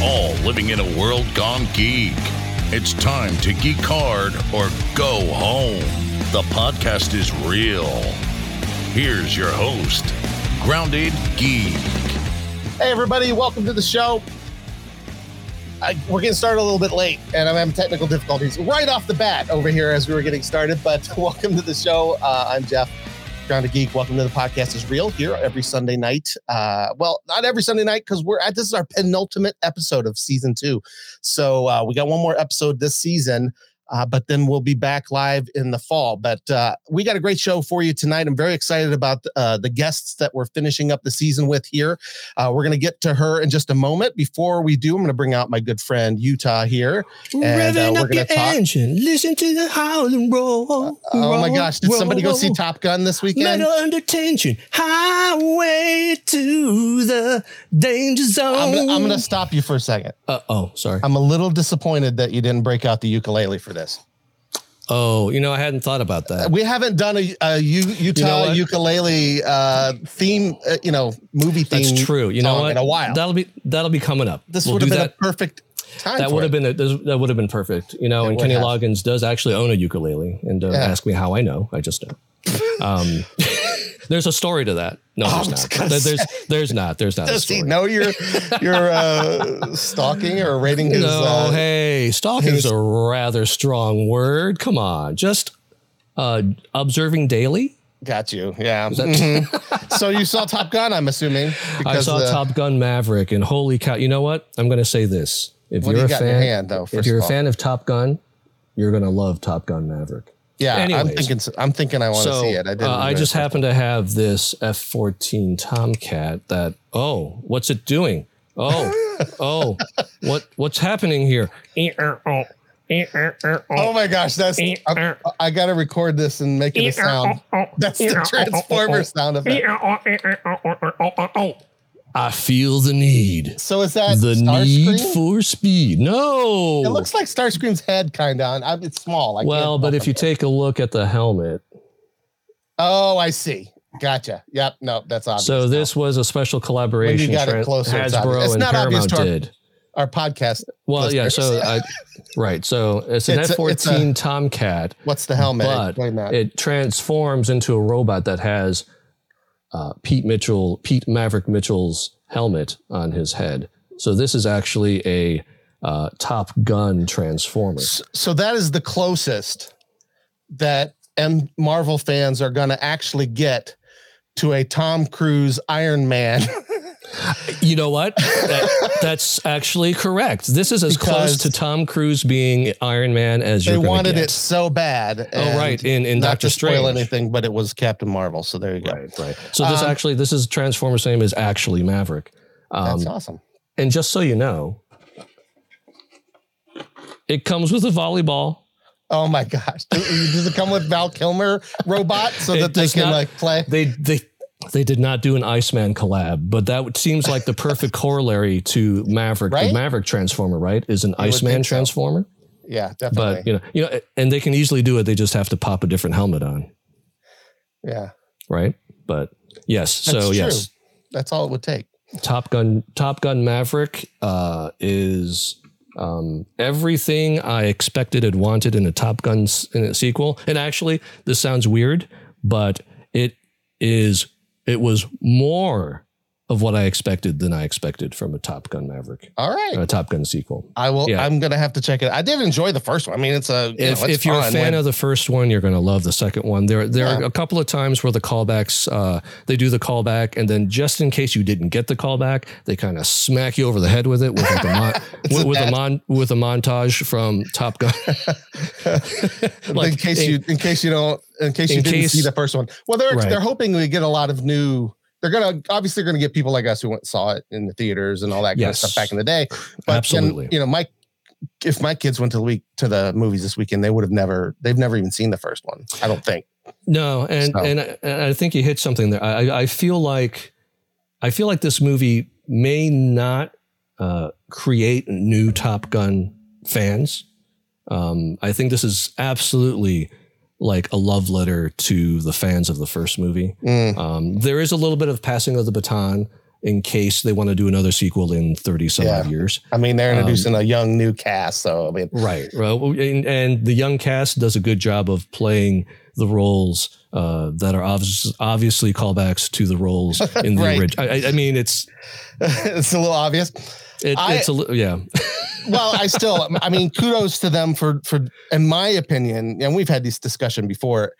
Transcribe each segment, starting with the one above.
all living in a world gone geek. It's time to geek hard or go home. The podcast is real. Here's your host, Grounded Geek. Hey, everybody, welcome to the show. I, we're getting started a little bit late, and I'm having technical difficulties right off the bat over here as we were getting started. But welcome to the show. Uh, I'm Jeff, Grounded Geek. Welcome to the podcast is real here every Sunday night. Uh, well, not every Sunday night because we're at this is our penultimate episode of season two. So uh, we got one more episode this season. Uh, but then we'll be back live in the fall. But uh, we got a great show for you tonight. I'm very excited about uh, the guests that we're finishing up the season with here. Uh, we're going to get to her in just a moment. Before we do, I'm going to bring out my good friend Utah here, and uh, we're going to talk. Engine, listen to the howling roll. oh my gosh! Did somebody go see Top Gun this weekend? Metal under tension, highway to the danger zone. I'm gonna, I'm gonna stop you for a second. Uh, oh, sorry. I'm a little disappointed that you didn't break out the ukulele for this. Oh, you know, I hadn't thought about that. We haven't done a, a U, Utah what? ukulele uh, theme, uh, you know, movie theme. That's true. You know what? In a while, That'll be that'll be coming up. this We'll would have been that. a perfect time. That would have been a, that would have been perfect. You know, It and Kenny have. Loggins does actually own a ukulele, and don't Yeah. ask me how I know. I just know. Um, there's a story to that. No, I there's not. There's there's not. There's not Does he know you're you're uh, stalking or rating his? No, uh, hey, stalking is a rather strong word. Come on, just uh, observing daily. Got you. Yeah. Mhm. so you saw Top Gun, I'm assuming. I saw uh, Top Gun Maverick, and holy cow! You know what? I'm going to say this: if What you're you a got in your fan, hand, though, if you're a fan of Top Gun, you're going to love Top Gun Maverick. Yeah, I'm thinking. I'm thinking. I want to so see it. I didn't. uh, I just happen to have this F-14 Tomcat. That oh, what's it doing? Oh, oh, what what's happening here? Oh my gosh, that's. I got to record this and make it a sound. That's the Transformer sound effect. I feel the need. So is that The need for speed. No. It looks like Starscream's head, kind of. It's small. I well, but if you from take a look at the helmet, oh, I see. Gotcha. Yep. No, that's obvious. so this was a special collaboration You got it closer, it's. Hasbro It's and not obvious Paramount to our- did. our podcast. Well, yeah. So, I, right. So it's an F fourteen Tomcat, What's the helmet? but it transforms into a robot that has uh, Pete Mitchell, Pete Maverick Mitchell's helmet on his head. So this is actually a uh, Top Gun transformer. so that is the closest that M Marvel fans are going to actually get to a Tom Cruise Iron Man. You know what? That- that's actually correct. This is as close to Tom Cruise being Iron Man as they you're going wanted to it so bad. Oh, right. In in not Doctor to spoil anything, but it was Captain Marvel. So there you go. Right, right. So this Um, actually, this is Transformers' name is actually Maverick. Um, That's awesome. and just so you know, it comes with a volleyball. Oh my gosh. Does it come with Val Kilmer robot so It that they does can not- like play? They they they did not do an Iceman collab, but that seems like the perfect corollary to Maverick. Right? The Maverick Transformer, right, is an Iceman so. Transformer. Yeah, definitely. But you know, you know, and they can easily do it. They just have to pop a different helmet on, yeah. right? But yes, That's so true. yes, That's all it would take. Top Gun Top Gun Maverick uh, is um, everything I expected and wanted in a Top Gun s- in a sequel. And actually, this sounds weird, but it is it was more of what I expected than I expected from a Top Gun Maverick, All right. a Top Gun sequel. I will. Yeah. I'm gonna have to check it. I did enjoy the first one. I mean, it's a. You If, know, it's if you're a fan when- of the first one, you're going to love the second one. There, there are a couple of times where the callbacks, uh, they do the callback, and then just in case you didn't get the callback, they kind of smack you over the head with it with like a mon- with, with a mon- with a montage from Top Gun. in case you, in case you don't, in case you in didn't case- see the first one. Well, they're Right. they're hoping we get a lot of new. They're gonna obviously going to get people like us who went saw it in the theaters and all that kind Yes. of stuff back in the day. But Absolutely. Then, you know, my if my kids went to the week to the movies this weekend, they would have never. They've never even seen the first one. I don't think. No, and So- and, I, and I think you hit something there. I, I feel like I feel like this movie may not uh, create new Top Gun fans. Um, I think this is absolutely like a love letter to the fans of the first movie. Mm. Um, there is a little bit of passing of the baton. in case they want to do another sequel in 30 some Yeah. odd years. I mean, they're Um, introducing a young new cast, so I mean, Right. Well, and, and the young cast does a good job of playing the roles uh, that are obvious, obviously callbacks to the roles in the Right. original. I, I mean, it's it's a little obvious. It, I- it's a yeah. well, I still, I mean, kudos to them for, for, in my opinion, and we've had this discussion before.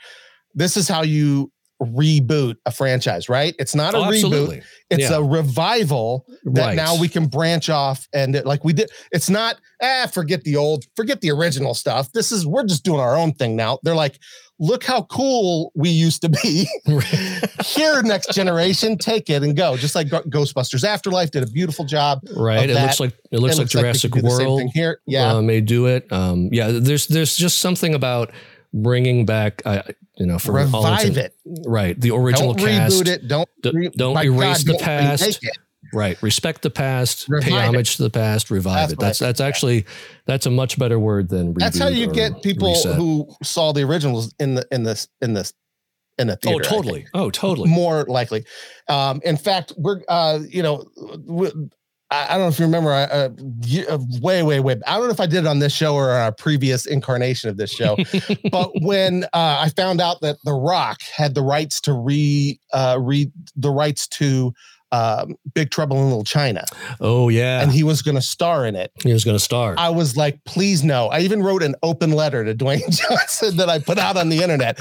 This is how you reboot a franchise, right? It's not a Oh, reboot; it's Yeah. a revival that Right. now we can branch off and it, like we did. It's not ah, forget the old, forget the original stuff. This is we're just doing our own thing now. They're like, look how cool we used to be. Here, next generation, take it and go. Just like Ghostbusters Afterlife did a beautiful job. right. It that. looks like it looks It like looks we Jurassic could do the same World. here. Yeah. uh, may do it. Um, yeah, there's there's just something about bringing back, you know, for revive it. right? The original don't cast, reboot it. Don't re- don't erase the past. right? Respect the past, pay Revive it. homage to the past, revive That's it. That's that's actually that's a much better word than reboot. That's how you get people reset. who saw the originals in the in this in this in the theater. Oh, totally. Oh, totally. More likely. Um, in fact, we're uh, you know, we, I, I don't know if you remember. Uh, uh, uh, way, way, way. I don't know if I did it on this show or on a previous incarnation of this show. but when uh, I found out that The Rock had the rights to re uh, re the rights to um, Big Trouble in Little China, Oh yeah, and he was going to star in it. he was going to star. I was like, please no. I even wrote an open letter to Dwayne Johnson that I put out on the internet.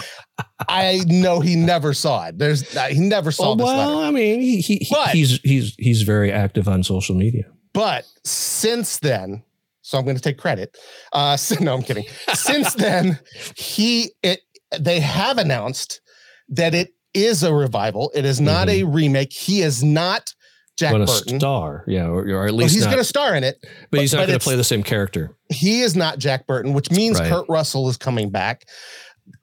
I know he never saw it. There's uh, he never saw oh, this well, letter. I mean, he, he, he- But- he's he's he's very active on social media. But since then, so I'm going to take credit. Uh, so, no, I'm kidding. Since then, he it they have announced that it is a revival. It is not a remake. He is not Jack to Burton. star, yeah, or, or at Well, least he's going to star in it. but he's not going to play the same character. he is not Jack Burton, which means Right. Kurt Russell is coming back,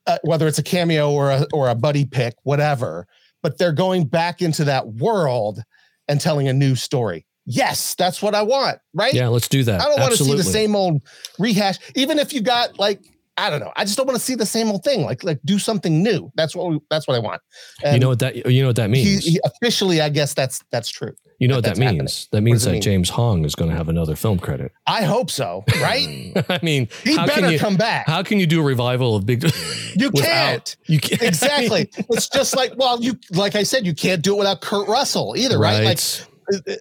uh, whether it's a cameo or a or a buddy pick, whatever. But they're going back into that world and telling a new story. Yes, that's what I want, right? Yeah, let's do that. I don't want to see the same old rehash, even if you got like I don't know. I just don't want to see the same old thing. Like like do something new. That's what we, that's what I want. You know what that you know what that means. he- officially, I guess that's that's true. you know what that that that's means. That means that mean? James Hong is going to have another film credit. I hope so. Right? I mean, he how better can you come back. how can you do a revival of Big? You without- can't. You can't exactly. it's just like well, you like I said, you can't do it without Kurt Russell either, right? Like uh, uh,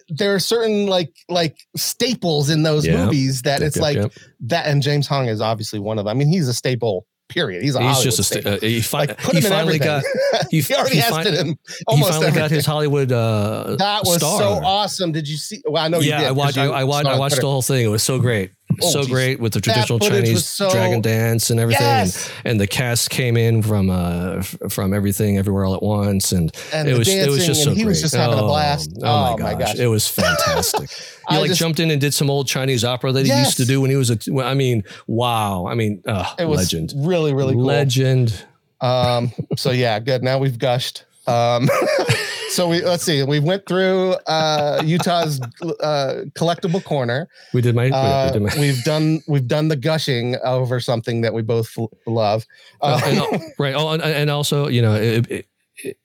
there are certain like like staples in those Yeah. movies that Yep, it's yep, like yep. that, and James Hong is obviously one of them. I mean, he's a staple. Period. He's a he's just a sta- staple. uh, he, fi- like put he him finally got he, he already he has fin- it in he almost finally got his Hollywood uh That was star. so awesome. Did you see? Well, I know you yeah, did. I watched. I, I watched. I watched the whole thing. It was so great, Oh, so geez. great with the traditional Chinese so- dragon dance and everything. Yes. And, and the cast came in from uh from everything, everywhere, all at once, and, And it was it was just so he great. was just having a Oh, blast. Oh, Oh, my, my gosh. gosh. it was fantastic. he like just- jumped in and did some old Chinese opera that he used to do when he was a. well, I mean, wow. I mean, uh, It was legend, really, really cool. legend. Um, so yeah, good. Now we've gushed. Um, so we let's see. We went through uh, Utah's uh, collectible corner. We did my. Uh, we did my we've done we've done the gushing over something that we both love. Uh, Uh, and, right. Oh, and, and also, you know, it, it, it,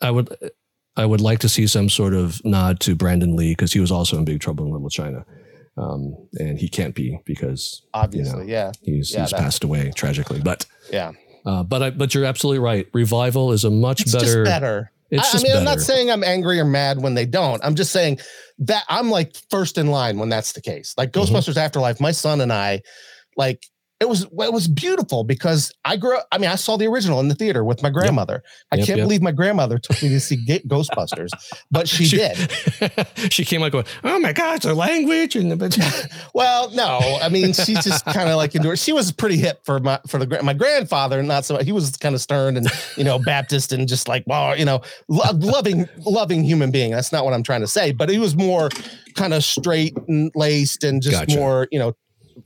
I would, I would like to see some sort of nod to Brandon Lee because he was also in Big Trouble in Little China, um, and he can't be because obviously, yeah, he's Yeah, he's passed away tragically. But yeah. Uh, but I, but you're absolutely right. Revival is a much It's better. just better. It's I, I just mean, I'm not saying I'm angry or mad when they don't. I'm just saying that I'm like first in line when that's the case. Like Mhm. Ghostbusters Afterlife, my son and I, like it was it was beautiful because I grew up. I mean, I saw the original in the theater with my grandmother. I Yep, can't yep. believe my grandmother took me to see Ghostbusters, but she, did. she came going, "Oh my God, the language!" And the, Well, no, I mean, she just kind of like endured. She was pretty hip for my for the my grandfather. Not so he was kind of stern and you know Baptist and just like well, you know, lo- loving loving human being. That's not what I'm trying to say, but he was more kind of straight and laced and just Gotcha. more you know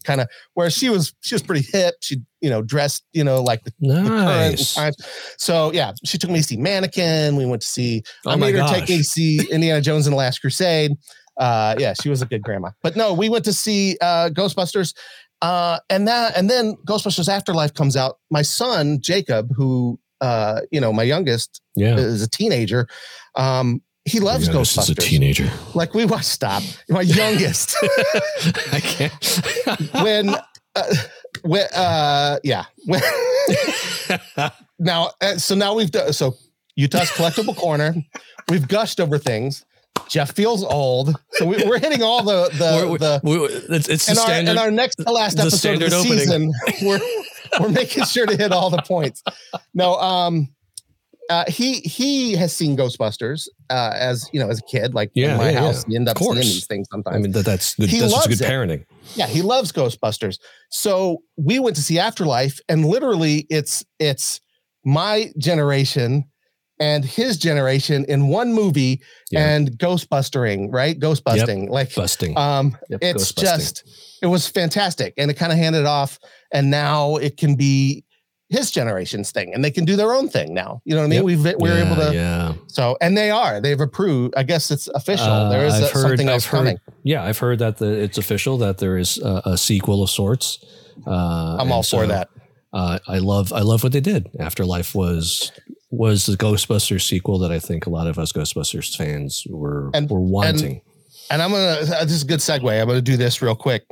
kind of where she was she was pretty hip. She you know dressed you know like the, the current nice. So yeah, she took me to see Mannequin. We went to see. Oh I made her gosh. take me to see Indiana Jones and the Last Crusade. Uh, yeah, she was a good grandma. But no, we went to see uh, Ghostbusters, uh, and that, and then Ghostbusters Afterlife comes out. My son Jacob, who uh, you know, my youngest Yeah. is a teenager. Um, he loves Your youngest is a Ghostbusters. teenager. Like we watched. Stop. My youngest. I can't. when, uh, when, uh, yeah. When, now, uh, so now we've done. So Utah's collectible corner. We've gushed over things. Jeff feels old, so we, we're hitting all the the, We're- the we're- it's it's the and our, standard. and our next to last the episode of the opening. season, we're we're making sure to hit all the points. No, um, uh, he he has seen Ghostbusters uh, as you know as a kid, like Yeah, in my yeah, house. You end up seeing these things sometimes. I mean, that, that's good. He That's loves good it. parenting. yeah, he loves Ghostbusters. So we went to see Afterlife, and literally, it's it's my generation and his generation in one movie, Yeah. and Ghostbustering, right? Ghostbusting, like Busting. um, Yep, it's just it was fantastic and it kind of handed off and now it can be his generation's thing and they can do their own thing now you know what i mean Yep. we've we're yeah, able to Yeah. so and they are they've approved i guess it's official Uh, there is I've uh, heard- something I've else heard- coming Yeah, I've heard that the, it's official that there is a, a sequel of sorts. Uh, i'm all and for so, that Uh, I love I love what they did. Afterlife was was the Ghostbusters sequel that I think a lot of us Ghostbusters fans were And- were wanting. and i'm gonna this is a good segue i'm gonna do this real quick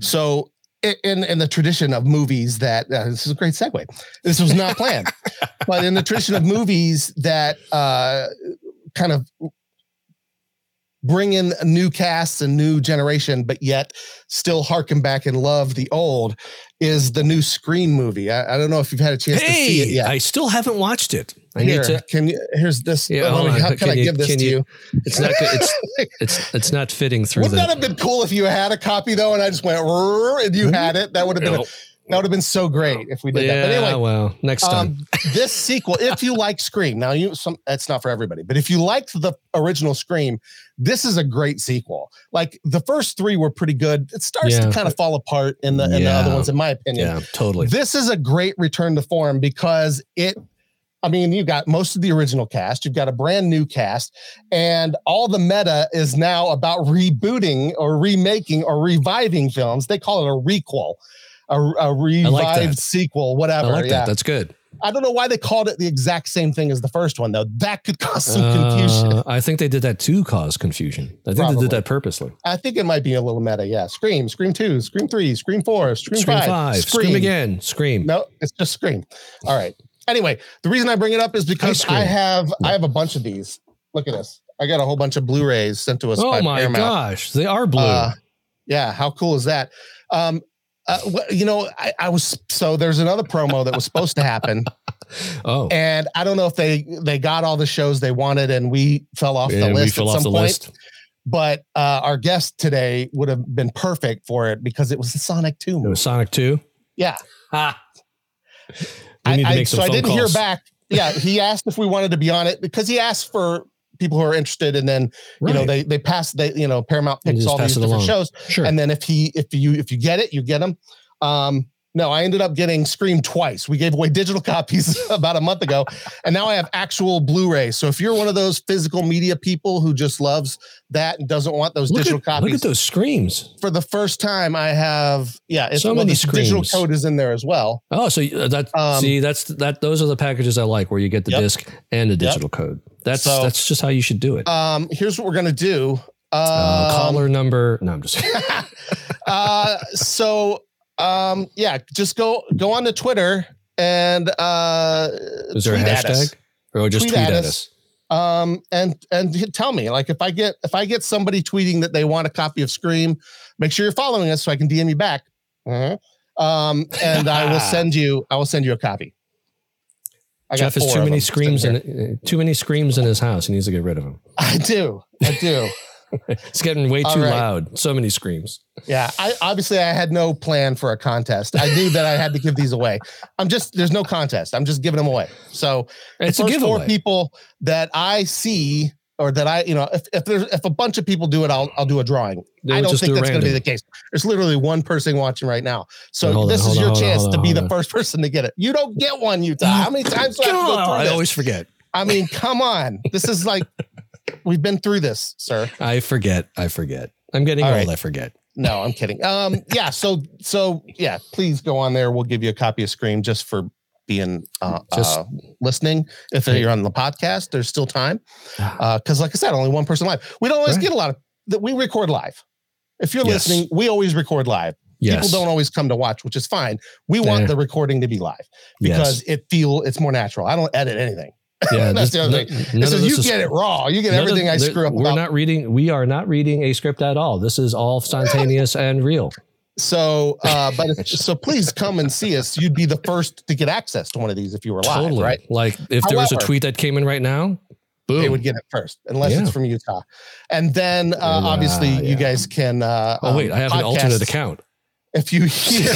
so in in the tradition of movies that uh, this is a great segue. This was not planned but in the tradition of movies that uh kind of bring in new casts and new generation but yet still harken back and love the old is the new scream movie. I, I don't know if you've had a chance to see it yet. I still haven't watched it. I Here, need to. can you here's this Yeah, let hold me- on. how can, Can i you- give this can to you- you It's not. It's it's it's not fitting through wouldn't the. that have been cool if you had a copy though and i just went and you had it that would have been No. that would have been so great if we did yeah. that but anyway well, next time. um, this sequel, if you like Scream, now you some that's not for everybody, but if you liked the original Scream, this is a great sequel. Like the first three were pretty good. It starts Yeah. to kind of fall apart in the in the other ones, in my opinion. yeah, totally. This is a great return to form because it. I mean, you've got most of the original cast, you've got a brand new cast, and all the meta is now about rebooting or remaking or reviving films. They call it a requel, a, a revived that. sequel, I whatever. like yeah. that. That's good. I don't know why they called it the exact same thing as the first one, though. That could cause some confusion. Uh, I think they did that to cause confusion. I think they did that purposely. I think it might be a little meta. Yeah. Scream, Scream 2, Scream 3, Scream 4, Scream, Scream 5, five, scream. again, scream. No, it's just Scream. All right. Anyway, the reason I bring it up is because I have I have a bunch of these. Look at this. I got a whole bunch of Blu-rays sent to us by Oh my Paramount. gosh, they are blue. Uh, yeah, how cool is that? Um, uh, you know, I, I was so there's another promo that was supposed to happen, oh, and I don't know if they they got all the shows they wanted, and we fell off the list at some point. list. But uh, our guest today would have been perfect for it because it was the Sonic Two It was Sonic Two. Yeah, Ah. I, I- so I didn't hear back. Yeah, he asked if we wanted to be on it because he asked for people who are interested, and then you know they they pass they you know Paramount picks all these different along. shows, sure. and then if he if you if you get it, you get them. Um, no, I ended up getting Scream twice. We gave away digital copies about a month ago, and now I have actual Blu-ray. So if you're one of those physical media people who just loves that and doesn't want those look, digital at, copies, look at those screams. for the first time, I have yeah, it's So well, many the digital code is in there as well. Oh, so uh, that Um, see that's that those are the packages I like where you get the Yep. disc and the digital code. That's So- that's just how you should do it. Um, here's what we're gonna do. Um, Uh, caller number. No, I'm just. uh, so um, yeah, just go go on to Twitter and uh, Is there a tweet at us. hashtag or just Tweet tweet, at at us. us? um and and tell me like if i get if i get somebody tweeting that they want a copy of scream make sure you're following us so i can dm you back Uh-huh. um and i will send you i will send you a copy I got Jeff has too many screams in uh, too many screams in his house. He needs to get rid of them. i do i do It's getting way too right. loud. So many screams. yeah i obviously i had no plan for a contest i knew that i had to give these away i'm just there's no contest i'm just giving them away so It's the a first four people that i see or that I, you know, if, if there's if a bunch of people do it, I'll I'll do a drawing. They I don't think do that's going to be the case. There's literally one person watching right now. So on, this hold is on, your on, chance to be the on. first person to get it. You don't get one, Utah. How many times do I have to go through I this? always forget. I mean, come on. This is like we've been through this, sir. I forget. I forget. I'm getting All old. right. I forget. No, I'm kidding. Um, yeah, so so yeah, please go on there. We'll give you a copy of Scream just for being uh, Just- uh, listening. If you're on the podcast, there's still time. Because, like I said, only one person live. We don't always Right. get a lot of that. We record live. If you're Yes. listening, we always record live. yes. People don't always come to watch, which is fine. We want Yeah. the recording to be live because it feel it's more natural. I don't edit anything. yeah, that's this- the other thing. This is, this you is- get it raw. You get none of- everything I screw up We're about. not reading. We are not reading a script at all. This is all spontaneous and real. So, uh, but if, so please come and see us. You'd be the first to get access to one of these if you were live, totally. right? Like if there was a tweet that came in right now, boom. They would get it first, unless Yeah. it's from Utah. And then, uh, Yeah, obviously, yeah. you guys can. Uh, oh wait, um, I have an alternate account. If you hear,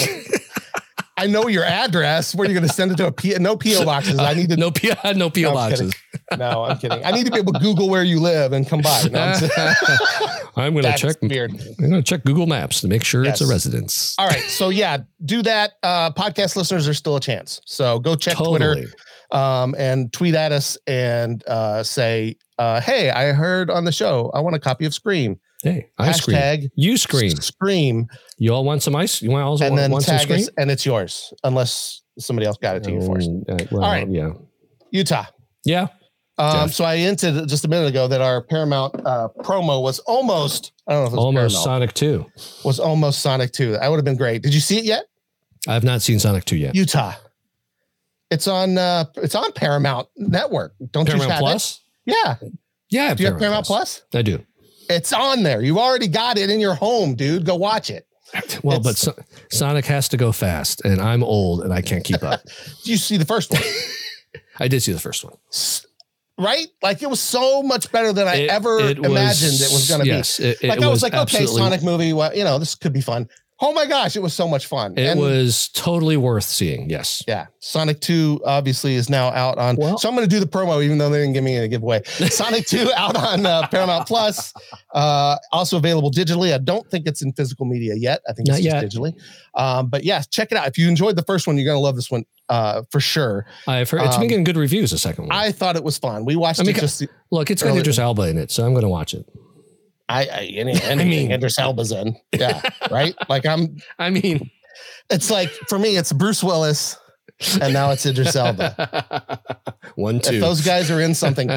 I know your address. Where you're going to send it to a P, no PO boxes. I need to. no P no PO No, boxes. No, I'm kidding. I need to be able to Google where you live and come by. No, I'm I'm going to check. weird. I'm going to check Google Maps to make sure it's a residence. All right, so yeah, do that. Uh, podcast listeners, are still a chance. So go check Twitter. Um, and tweet at us and uh, say, uh, "Hey, I heard on the show. I want a copy of Scream." Hey, ice. Hashtag You scream. Scream, You all want some ice? You want also and want, then want some tag scream? us, and it's yours, unless somebody else got it to you first. Uh, well, All right. Yeah. Utah. Yeah. Um, so I hinted just a minute ago that our Paramount uh, promo was almost. I don't know if it was Almost Paramount, Sonic 2. was almost Sonic Two. That would have been great. Did you see it yet, I have not seen Sonic 2 yet. Utah? It's on. Uh, it's on Paramount Network. Don't you Paramount have Plus? it? Yeah. Yeah. Do you have Paramount Plus? I do. It's on there. You've already got it in your home, dude. Go watch it. Well, but so- Sonic has to go fast, and I'm old and I can't keep up. Did you see the first one? I did see the first one. Right? Like it was so much better than I It- ever it was- imagined it was going to yes, be. it Like I was like, okay, Sonic movie. Well, you know, this could be fun. Oh my gosh, it was so much fun. It And, was totally worth seeing. Yes. Yeah, Sonic 2 obviously is now out on. Well- so I'm going to do the promo, even though they didn't give me a giveaway. Sonic 2 out on uh, Paramount Plus, uh, also available digitally. I don't think it's in physical media yet. I think it's just yet. digitally. Um, but yeah, check it out. If you enjoyed the first one, you're going to love this one uh, for sure. I've heard it's been Um, getting good reviews. The second one. I thought it was fun. We watched I mean, it just. Look, it's got Idris Elba in it, so I'm going to watch it. I, I any, anything mean- Idris Elba's in. Yeah, right. Like I'm. I mean, It's like for me, it's Bruce Willis, and now it's Idris Elba. one, If two. those guys are in something,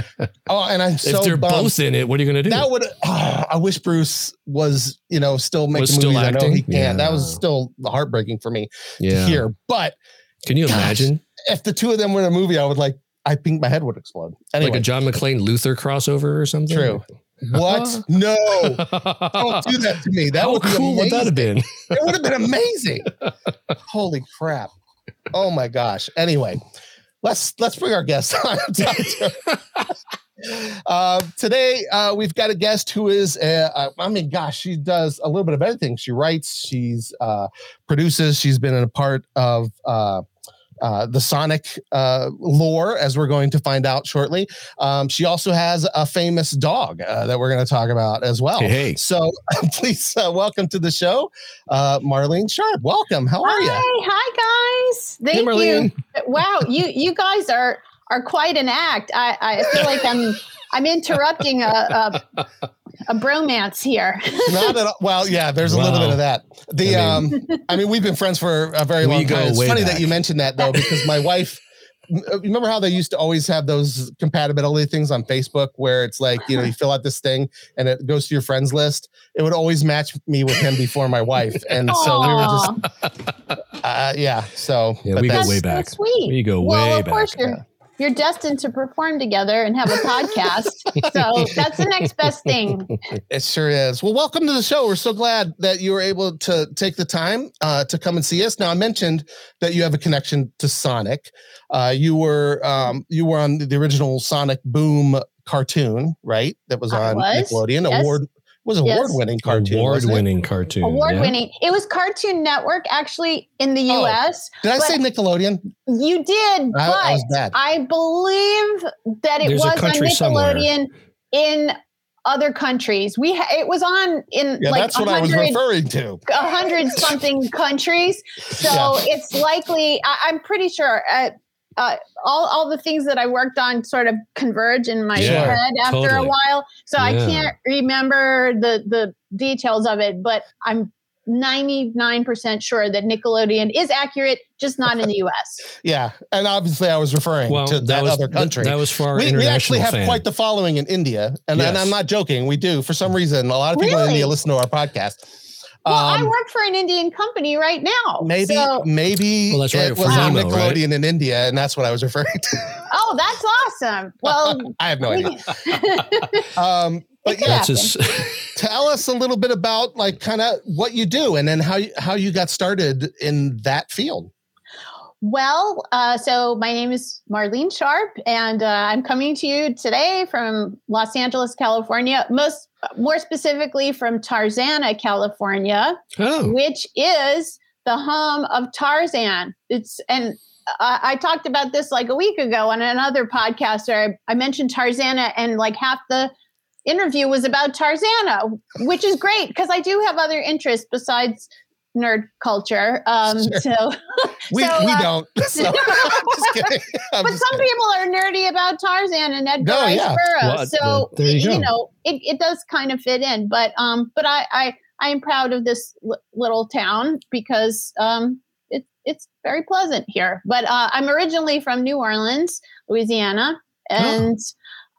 oh, and I'm so if they're bummed. both in it, what are you going to do? That would. Oh, I wish Bruce was, you know, still making Was still movies. I know he can't. That was still heartbreaking for me yeah. to hear. But Can you Gosh. imagine if the two of them were in a movie, I would like. I think my head would explode. Anyway, like a John McClane Luther crossover or something? True. What? No, don't do that to me. That How would be cool would that have been? It would have been amazing. Holy crap! Oh my gosh. Anyway, let's let's bring our guest on. uh, today uh, we've got a guest who is, uh, uh, I mean, gosh, she does a little bit of everything. She writes, she's uh, produces, she's been a part of. Uh, the Sonic uh, lore, as we're going to find out shortly. Um, she also has a famous dog uh, that we're going to talk about as well. Hey, hey. So please uh, welcome to the show, uh, Marlene Sharp. Welcome. How are you? Hi, hi guys. Thank you. Marlene. Wow, you you guys are are quite an act. I, I feel like I'm I'm interrupting a a, a bromance here. Not at all. Well, yeah, there's a little bit of that. The I um, I mean, we've been friends for a very long time. It's funny back. that you mentioned that though, because my wife. uh, Remember how they used to always have those compatibility things on Facebook where it's like, you know, you fill out this thing and it goes to your friends list. It would always match me with him before my wife. And so we were just, uh, yeah. So, Yeah, we go that's- that's way back. sweet. We go well, way of course back. You're destined to perform together and have a podcast. so that's the next best thing. It sure is. Well, welcome to the show. We're so glad that you were able to take the time uh, to come and see us. Now, I mentioned that you have a connection to Sonic. Uh, you were um, you were on the original Sonic Boom cartoon, right? That was on was. Nickelodeon. Yes. Award was Yes. award winning cartoon. Award-winning cartoon. Award yeah? winning. It was Cartoon Network actually in the Oh, US. Did I say Nickelodeon? You did, I- I was but bad. I believe that it There's a was on country somewhere. Nickelodeon in other countries. We ha- it was on in Yeah, like that's what I was referring to. a hundred something countries. So Yeah. it's likely. I, I'm pretty sure. Uh, uh, all all the things that I worked on sort of converge in my Yeah, head after a while. So I can't remember the the details of it, but I'm 99% sure that Nickelodeon is accurate, just not in the US. Yeah. And obviously I was referring Well, to that that, was other country. That was for our we, we actually have fan. quite the following in India. And, and I'm not joking. We do. For some reason, a lot of people in Really? India listen to our podcast. Well, I Um, work for an Indian company right now. Maybe, So, maybe Well, that's right, it was on Nemo, right? Nickelodeon in India, and that's what I was referring to. oh, that's awesome. Well, I have no idea. Um, but could yeah, That's his, tell us a little bit about like kind of what you do and then how you, how you got started in that field. Well, uh, so my name is Marlene Sharp, and uh, I'm coming to you today from Los Angeles, California. Most, more specifically, from Tarzana, California, oh, which is the home of Tarzan. It's and I, I talked about this like a week ago on another podcast where I, I mentioned Tarzana, and like half the interview was about Tarzana, which is great because I do have other interests besides nerd culture. Um, Sure. So, We, So, we uh, don't. So, just. I'm but just some kidding. people are nerdy about Tarzan and Edgar No, Rice yeah. Burroughs. Well, so there you you, know, it, it does kind of fit in. But um, but I I, I am proud of this l- little town because um, it, it's very pleasant here. But uh, I'm originally from New Orleans, Louisiana, and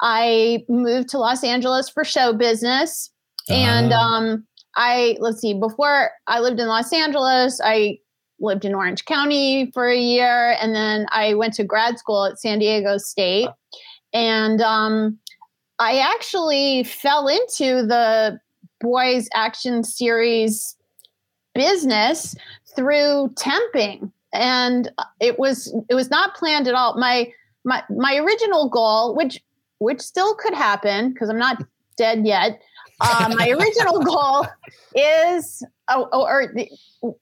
I moved to Los Angeles for show business. And Ah. um, I let's see, before I lived in Los Angeles, I lived in Orange County for a year, and then I went to grad school at San Diego State. And um, I actually fell into the boys action series business through temping, and it was it was not planned at all. My my my original goal, which which still could happen because I'm not dead yet. Uh, my original goal is oh, oh, or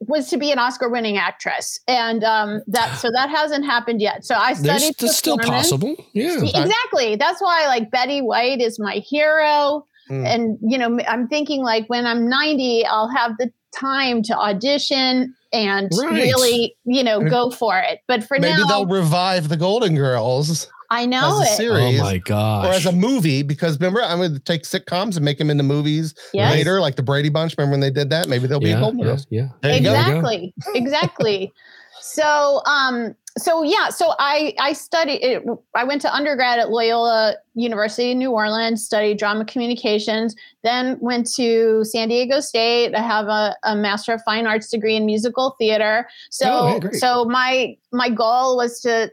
was to be an Oscar-winning actress, and um, that so that hasn't happened yet. So I there's, studied. that's still possible. Yeah. Exactly. That's why like Betty White is my hero. Mm. And you know, I'm thinking like when I'm 90, I'll have the time to audition and Right. really, you know, go for it. But for Maybe now, they'll revive the Golden Girls I know as a it. series. Oh my gosh. Or as a movie, because remember, I'm going to take sitcoms and make them into movies Yes. later, like the Brady Bunch. Remember when they did that? Maybe they'll be a yeah, Golden yeah, Girls. yeah. There exactly exactly so um so yeah so i i studied it, i went to undergrad at loyola university in new orleans studied drama communications then went to san diego state i have a, a master of fine arts degree in musical theater so Oh, hey, so my my goal was to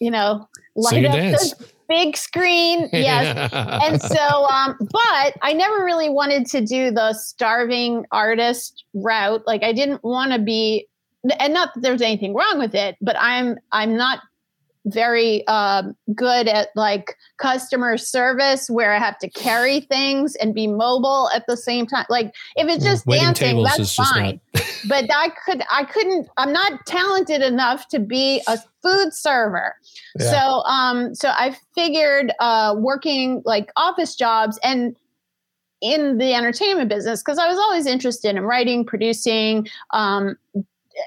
you know Sing light up the big screen. Yes. And so um but i never really wanted to do the starving artist route. Like i didn't want to be and not that there's anything wrong with it but i'm i'm not very um, good at like customer service where i have to carry things and be mobile at the same time like if it's just Waiting dancing that's just fine but i could i couldn't i'm not talented enough to be a food server Yeah. so um so i figured uh working like office jobs and in the entertainment business because i was always interested in writing producing um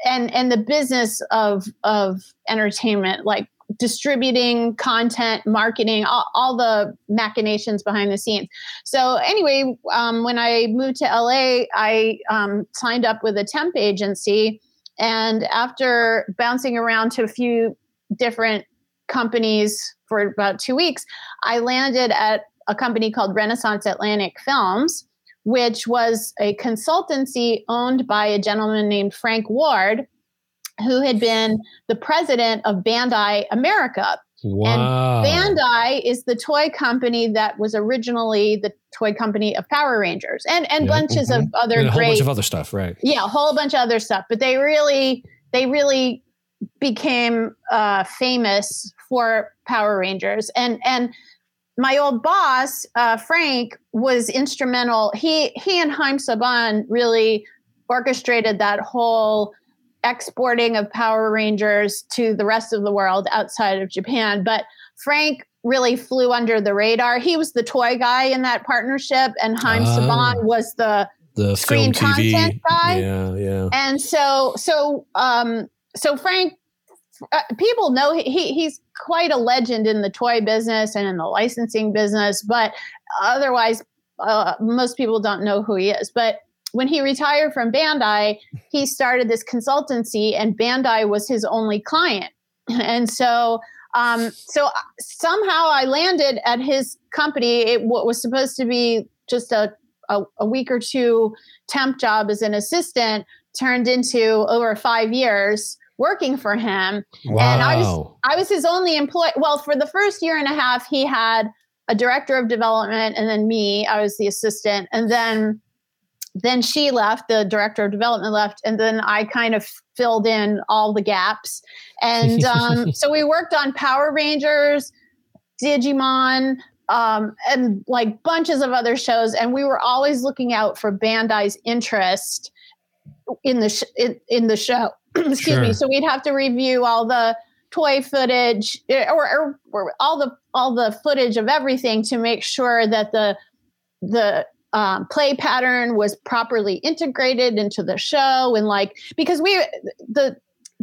and and the business of of entertainment like distributing content marketing all, all the machinations behind the scenes. So anyway um, when i moved to la i um, signed up with a temp agency. And after bouncing around to a few different companies for about two weeks i landed at a company called renaissance atlantic films which was a consultancy owned by a gentleman named frank ward who had been the president of bandai america wow. Bandai is the toy company that was originally the toy company of Power Rangers and and Yeah, mm-hmm. bunches of other and a whole bunch of other stuff, right? yeah, a whole bunch of other stuff. But they really they really became uh, famous for Power Rangers and and my old boss uh, Frank was instrumental. He he and Haim Saban really orchestrated that whole exporting of Power Rangers to the rest of the world outside of Japan. But Frank really flew under the radar. He was the toy guy in that partnership, and Haim Ah. Saban was the The Screen content guy? Yeah, yeah. and so so um so Frank uh, people know he, he he's quite a legend in the toy business and in the licensing business but otherwise uh, most people don't know who he is but when he retired from Bandai, he started this consultancy, and Bandai was his only client. And so, um, so somehow I landed at his company. It what was supposed to be just a, a, a week or two temp job as an assistant turned into over five years working for him. Wow. And I was I was his only employee. Well, for the first year and a half, he had a director of development, and then me. I was the assistant, and then then she left. The director of development left, and then I kind of filled in all the gaps. And um, so we worked on Power Rangers, Digimon. Um, and like bunches of other shows, and we were always looking out for Bandai's interest in the sh- in, in the show. excuse Sure. me. So we'd have to review all the toy footage eh, or, or, or all the all the footage of everything to make sure that the the um, play pattern was properly integrated into the show and like because we the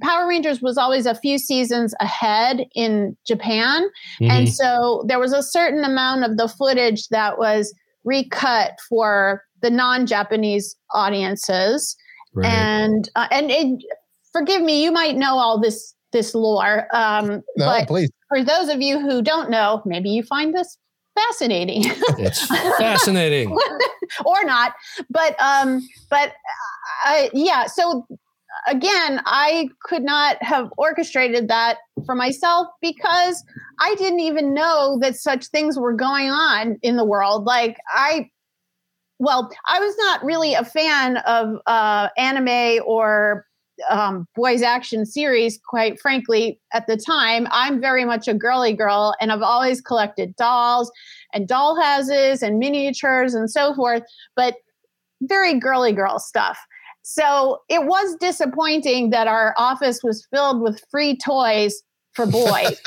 Power Rangers was always a few seasons ahead in Japan and Mhm. so there was a certain amount of the footage that was recut for the non-Japanese audiences Right. and uh, and it, forgive me you might know all this this lore um No, but please. for those of you who don't know maybe you find this fascinating. It's fascinating. or not. But um but uh, yeah so again i could not have orchestrated that for myself because i didn't even know that such things were going on in the world. Like i well i was not really a fan of uh, anime or um, boys action series quite frankly at the time i'm very much a girly girl and i've always collected dolls and doll houses and miniatures and so forth but very girly girl stuff so it was disappointing that our office was filled with free toys for boys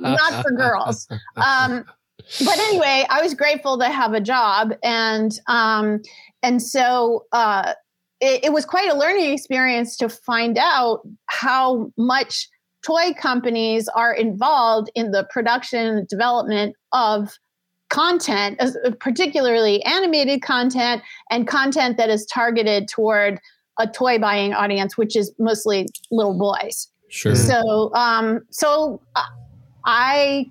not for girls. Um, but anyway, I was grateful to have a job, and um, and so uh, it, it was quite a learning experience to find out how much toy companies are involved in the production and development of content, particularly animated content and content that is targeted toward a toy buying audience, which is mostly little boys. Sure. So, um, so uh, I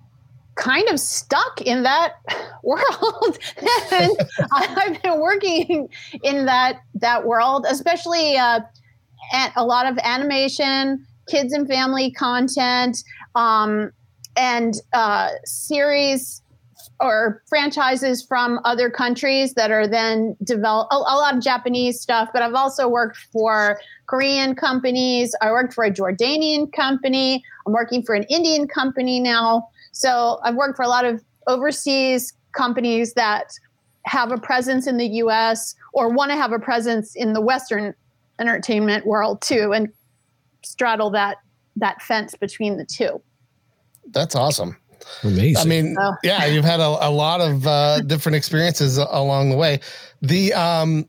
kind of stuck in that world, and I've been working in that that world, especially uh, at a lot of animation, kids and family content, um, and uh, series or franchises from other countries that are then developed a, a lot of japanese stuff but i've also worked for korean companies. I worked for a jordanian company. I'm working for an indian company now so i've worked for a lot of overseas companies that have a presence in the us or want to have a presence in the western entertainment world too and straddle that that fence between the two That's awesome. Amazing. I mean, Oh. yeah, you've had a, a lot of uh, different experiences along the way. The um,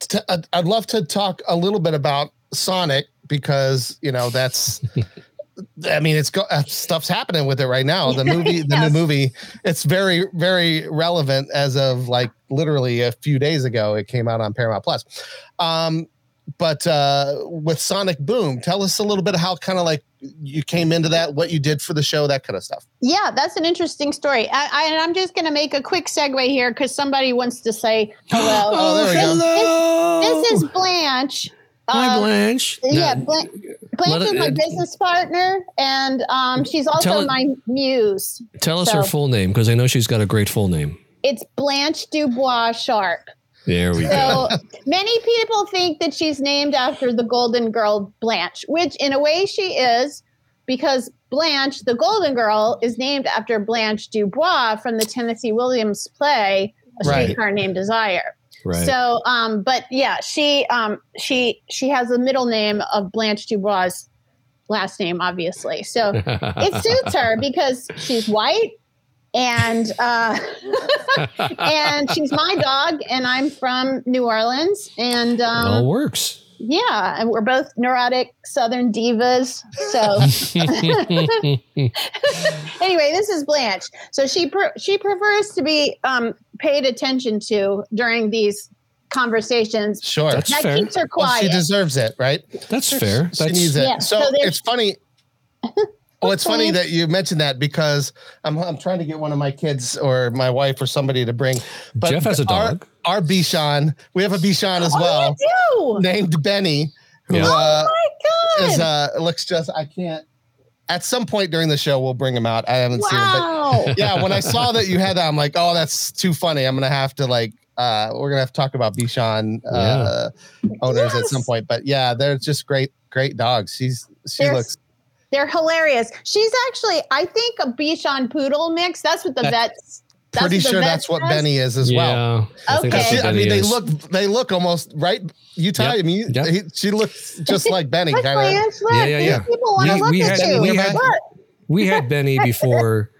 t- I'd I'd love to talk a little bit about Sonic because you know that's. I mean, it's go, uh, stuff's happening with it right now. The movie, the new movie, it's very, very relevant as of like literally a few days ago. It came out on Paramount Plus. Um, but uh, with Sonic Boom, tell us a little bit of how kind of like you came into that, what you did for the show, that kind of stuff. Yeah, that's an interesting story. I, I, and I'm just going to make a quick segue here because somebody wants to say hello. Oh, there we go. hello. This is Blanche. Hi, Um, Blanche. yeah, Now, Blanche, let Blanche it- is my business partner, and um, she's also Tell it- my muse. Tell us her full name because I know she's got a great full name. It's Blanche Dubois Sharp. There we go. So many people think that she's named after the Golden Girl Blanche, which in a way she is, because Blanche, the Golden Girl, is named after Blanche Dubois from the Tennessee Williams play A Right. Streetcar Named Desire. Right. So, um, but yeah, she um, she she has the middle name of Blanche Dubois' last name, obviously. So it suits her because she's white and uh, and she's my dog, and I'm from New Orleans, and it all um, works. Yeah, and we're both neurotic Southern divas. So anyway, this is Blanche. So she pre- she prefers to be um, paid attention to during these conversations. Sure. That's that fair. keeps her well, she deserves it, right? That's fair. She That's needs it. Yeah, So, so it's funny. Well, it's funny that you mentioned that because I'm I'm trying to get one of my kids or my wife or somebody to bring. But Jeff has a our- dog. Our, Bichon, we have a Bichon as well, oh, you do. named Benny, who Yeah. uh, Oh my is god! uh looks just I can't. At some point during the show, we'll bring him out. I haven't seen him, wow. but yeah, when I saw that you had that, I'm like, oh, that's too funny. I'm gonna have to like, uh, we're gonna have to talk about Bichon uh, owners at some point. But yeah, they're just great, great dogs. She's she They're looks They're hilarious. She's actually, I think, a Bichon Poodle mix. That's what the That- vets. that's pretty what sure that's what says. Benny is as well. yeah. I Okay. that's She- I Benny mean, they is. look they look almost right. You tie. Yep. I mean, Yep. he, she looks just like Benny, kind of. Blanche, Yeah, yeah, these yeah. People want to look we at had- you. we had- Look. We had Benny before.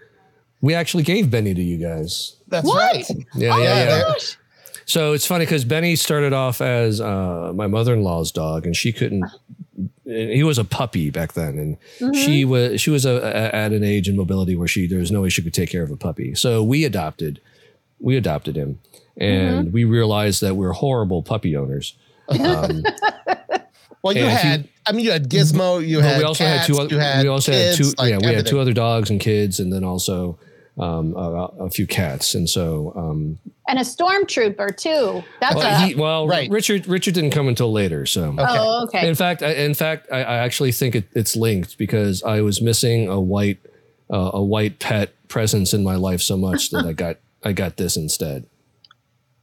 We actually gave Benny to you guys. That's What? right. Yeah, oh yeah, my yeah. gosh. So it's funny because Benny started off as uh, my mother-in-law's dog, and she couldn't. He was a puppy back then, and Mm-hmm. she was she was a, a- at an age and mobility where she there was no way she could take care of a puppy. So we adopted, we adopted him, and Mm-hmm. we realized that we're horrible puppy owners. Um, Well, you Yeah, if you- had. I mean, you had Gizmo. You but had. we also cats, had two. Other, had we also had two. like yeah, we had two other dogs and kids, and then also um, a, a few cats. And so, um, And a stormtrooper too. That's well, a. he, well Right. Richard Richard didn't come until later. So Okay. oh, okay. In fact, I, in fact, I, I actually think it, it's linked because I was missing a white, uh, a white pet presence in my life so much that I got, I got this instead.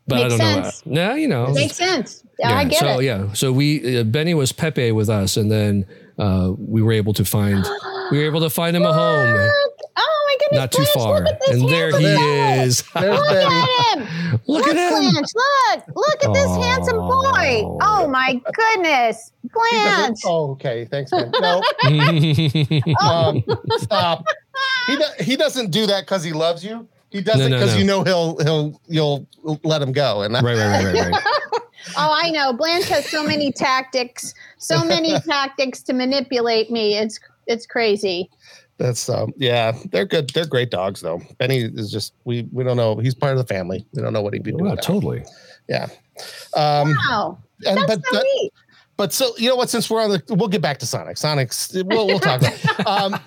But I don't sense. know. Nah, you know. Makes sense. Yeah, I get so it. yeah, so we uh, Benny was Pepe with us, and then uh, we were able to find, we were able to find him a home, Oh my goodness! not too Blanche, far, Look at this and there he handsome is. There's Look Benny. at him. Look at him. Blanche, look. Look at this handsome boy. Oh my goodness. He Blanche. Oh, okay. Thanks, man. No, um, stop. He do, he doesn't do that because he loves you. He does No, it no, because no. you know he'll he'll you'll let him go. And right, right, right, right, right. Oh, I know. Blanche has so many tactics, so many tactics to manipulate me. It's it's crazy. That's um yeah, they're good. They're great dogs though. Benny is just we we don't know. He's part of the family. We don't know what he'd be doing. Wow, now. totally. Yeah. Um, Wow, and that's but so but, neat. but so you know what? Since we're on the, we'll get back to Sonic. Sonic's we'll we'll talk. about um,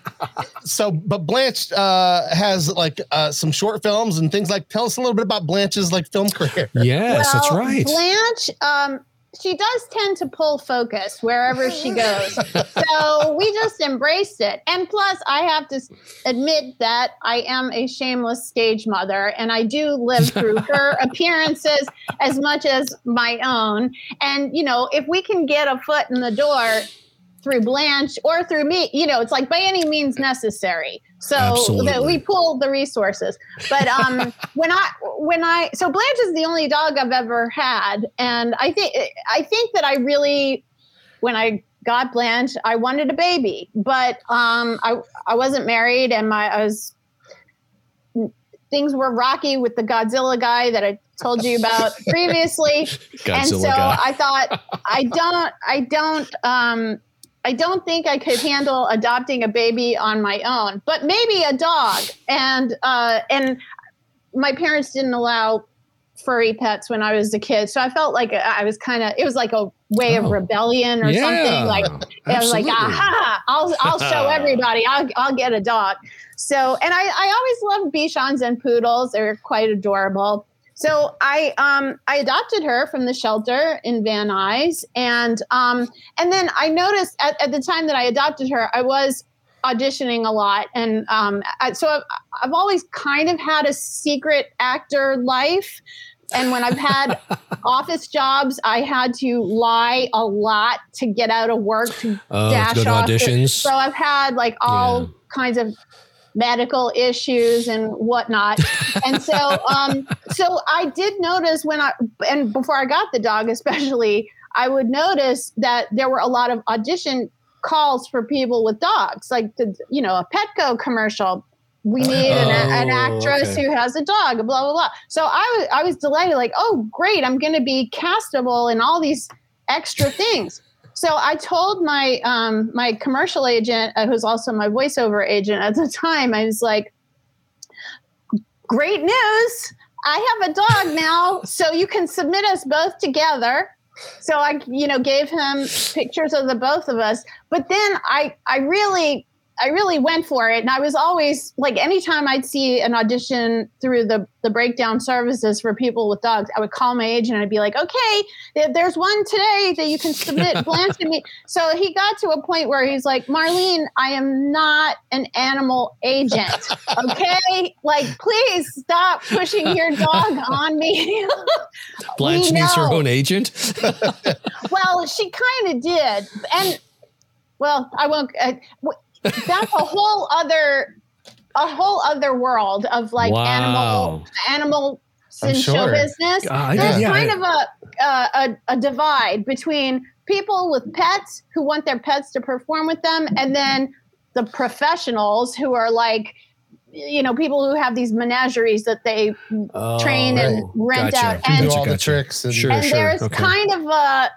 so but Blanche uh has like uh some short films and things like. Tell us a little bit about Blanche's like film career. Yes, that's right. Blanche, um, she does tend to pull focus wherever she goes. so we just embraced it. And plus, I have to admit that I am a shameless stage mother and I do live through her appearances as much as my own. And, you know, if we can get a foot in the door, through Blanche or through me, you know, it's like by any means necessary. So that we pull the resources. But um, when I when I so Blanche is the only dog I've ever had, and I think I think that I really when I got Blanche, I wanted a baby, but um, I I wasn't married, and my I was things were rocky with the Godzilla guy that I told you about previously and so guy. I thought I don't I don't um I don't think I could handle adopting a baby on my own, but maybe a dog. And uh and my parents didn't allow furry pets when I was a kid. So I felt like I was kind of it was like a way of Oh. rebellion or something like I was like, aha, I'll I'll show everybody. I'll I'll get a dog. So and I, I always loved Bichons and poodles. They're quite adorable. So I um I adopted her from the shelter in Van Nuys. And um and then I noticed at, at the time that I adopted her, I was auditioning a lot. And um I, so I've, I've always kind of had a secret actor life. And when I've had office jobs, I had to lie a lot to get out of work to Oh, dash to off auditions. so I've had like all Yeah. kinds of medical issues and whatnot. and so um so I did notice when I and before I got the dog especially, I would notice that there were a lot of audition calls for people with dogs, like the you know, a Petco commercial. We need an, an Oh, actress okay. who has a dog, blah blah blah. So I was I was delighted, like, oh great, I'm gonna be castable in all these extra things. So I told my um, my commercial agent, uh, who's also my voiceover agent at the time, I was like, "Great news! I have a dog now, so you can submit us both together. So I, you know, gave him pictures of the both of us. But then I, I really I really went for it. And I was always like, anytime I'd see an audition through the, the breakdown services for people with dogs, I would call my agent and I'd be like, okay, there's one today that you can submit Blanche to me. So he got to a point where he's like, Marlene, I am not an animal agent. Okay. like, please stop pushing your dog on me. Blanche needs her own agent. well, she kind of did. And well, I won't. Uh, that's a whole other a whole other world of like wow. animal animal in sure. show business. Uh, There's yeah, kind yeah. of a, a a divide between people with pets who want their pets to perform with them, and then the professionals who are like you know people who have these menageries that they oh, train right. and rent gotcha. out and do all the tricks and, sure, and sure. there's okay. kind of a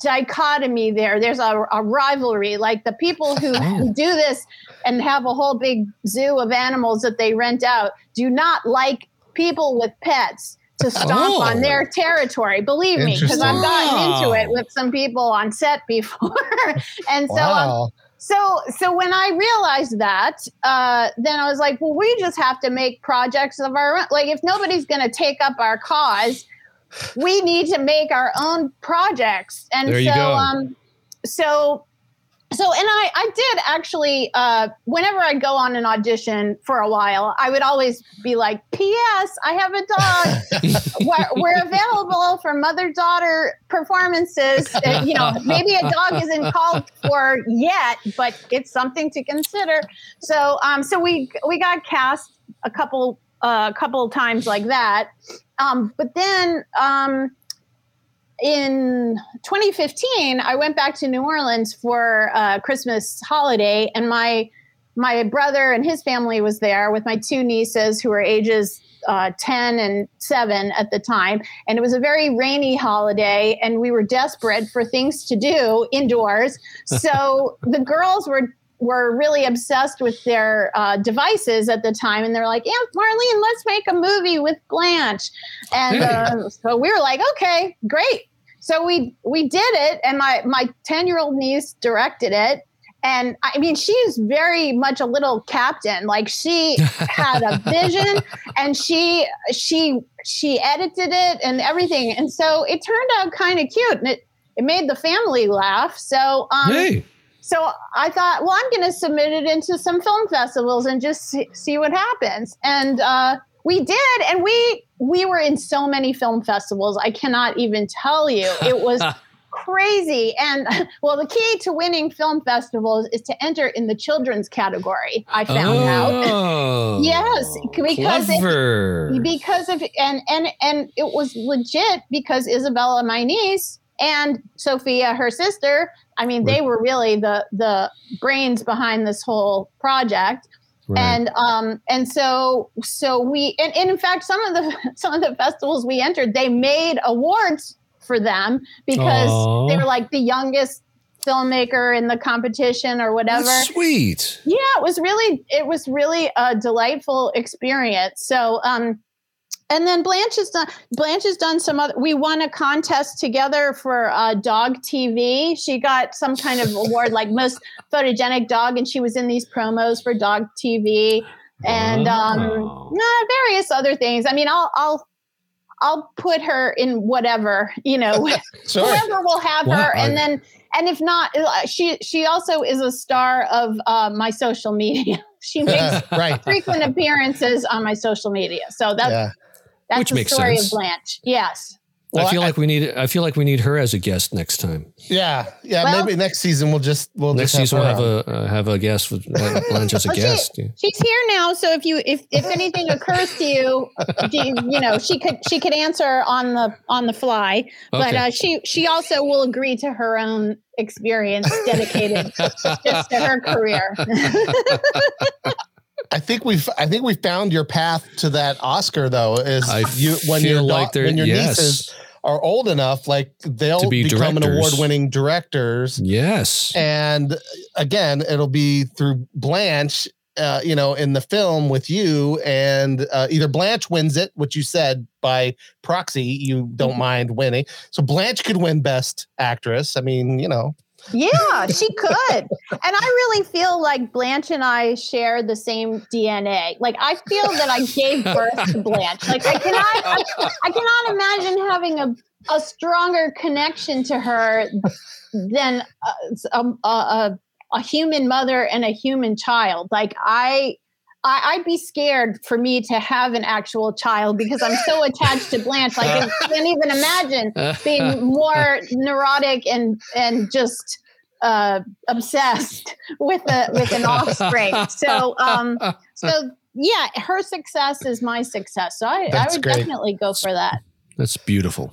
dichotomy there. There's a, a rivalry. Like the people who, who do this and have a whole big zoo of animals that they rent out do not like people with pets to stomp oh. on their territory. Believe me, because I've gotten into it with some people on set before, and so. Um, wow. Um, so, so when I realized that, uh, then I was like, well, we just have to make projects of our own. Like, if nobody's going to take up our cause, we need to make our own projects. And there so, um, so, so, and I, I did actually, uh, whenever I'd go on an audition for a while, I would always be like, P.S. I have a dog. we're, we're, available for mother daughter performances. Uh, you know, maybe a dog isn't called for yet, but it's something to consider. So, um, so we, we got cast a couple, a uh, couple times like that. Um, but then um, in 2015, I went back to New Orleans for a Christmas holiday, and my my brother and his family was there with my two nieces who were ages uh, 10 and 7 at the time. And it was a very rainy holiday, and we were desperate for things to do indoors. So the girls were were really obsessed with their uh, devices at the time, and they're like, "Yeah, Marlene, let's make a movie with Blanche." And uh, so we were like, "Okay, great." So we we did it, and my my ten year old niece directed it. And I mean, she's very much a little captain. Like she had a vision, and she she she edited it and everything. And so it turned out kind of cute, and it it made the family laugh. So um, hey so I thought, well, I'm going to submit it into some film festivals and just see, see what happens. And uh, we did, and we we were in so many film festivals. I cannot even tell you. It was crazy. And well, the key to winning film festivals is to enter in the children's category. I found oh, out. yes, because clever. It, because of and and and it was legit because Isabella, my niece, and Sophia, her sister, I mean, they were really the the brains behind this whole project. Right. And um and so so we and, and in fact some of the some of the festivals we entered they made awards for them because Aww. they were like the youngest filmmaker in the competition or whatever. That's sweet. Yeah, it was really it was really a delightful experience. So um and then Blanche has done Blanche has done some other we won a contest together for uh, dog TV. She got some kind of award like most photogenic dog and she was in these promos for dog TV and um oh. various other things. I mean I'll I'll I'll put her in whatever, you know, sure. whoever will have her and then and if not uh, she she also is a star of uh, my social media. She makes right. frequent appearances on my social media. So that's yeah that's Which the makes story sense. of Blanche. Yes. Well, I feel I, like we need. I feel like we need her as a guest next time. Yeah, yeah. Well, maybe next season we'll just we'll next just season we'll have a uh, have a guest with Blanche as a well, guest. She, she's here now, so if you if if anything occurs to you, you, you, know she could she could answer on the on the fly. But okay. uh, she she also will agree to her own experience dedicated just to her career. I think we've I think we found your path to that Oscar though is I you when your like when your yes. nieces are old enough like they'll be become directors. an award-winning directors. Yes. And again, it'll be through Blanche uh, you know, in the film with you, and uh, either Blanche wins it, which you said by proxy you don't Mhm. mind winning. So Blanche could win Best Actress. I mean, you know, Yeah, she could. and I really feel like Blanche and I share the same DNA. Like I feel that I gave birth to Blanche. Like I cannot I, I cannot imagine having a a stronger connection to her than uh, a, um, a, a, a human mother and a human child. Like I I, I'd be scared for me to have an actual child because I'm so attached to Blanche. Like I can't even imagine being more neurotic and and just uh, obsessed with a with an offspring. So um, so yeah, her success is my success. So I, I would great. definitely go for that. That's beautiful.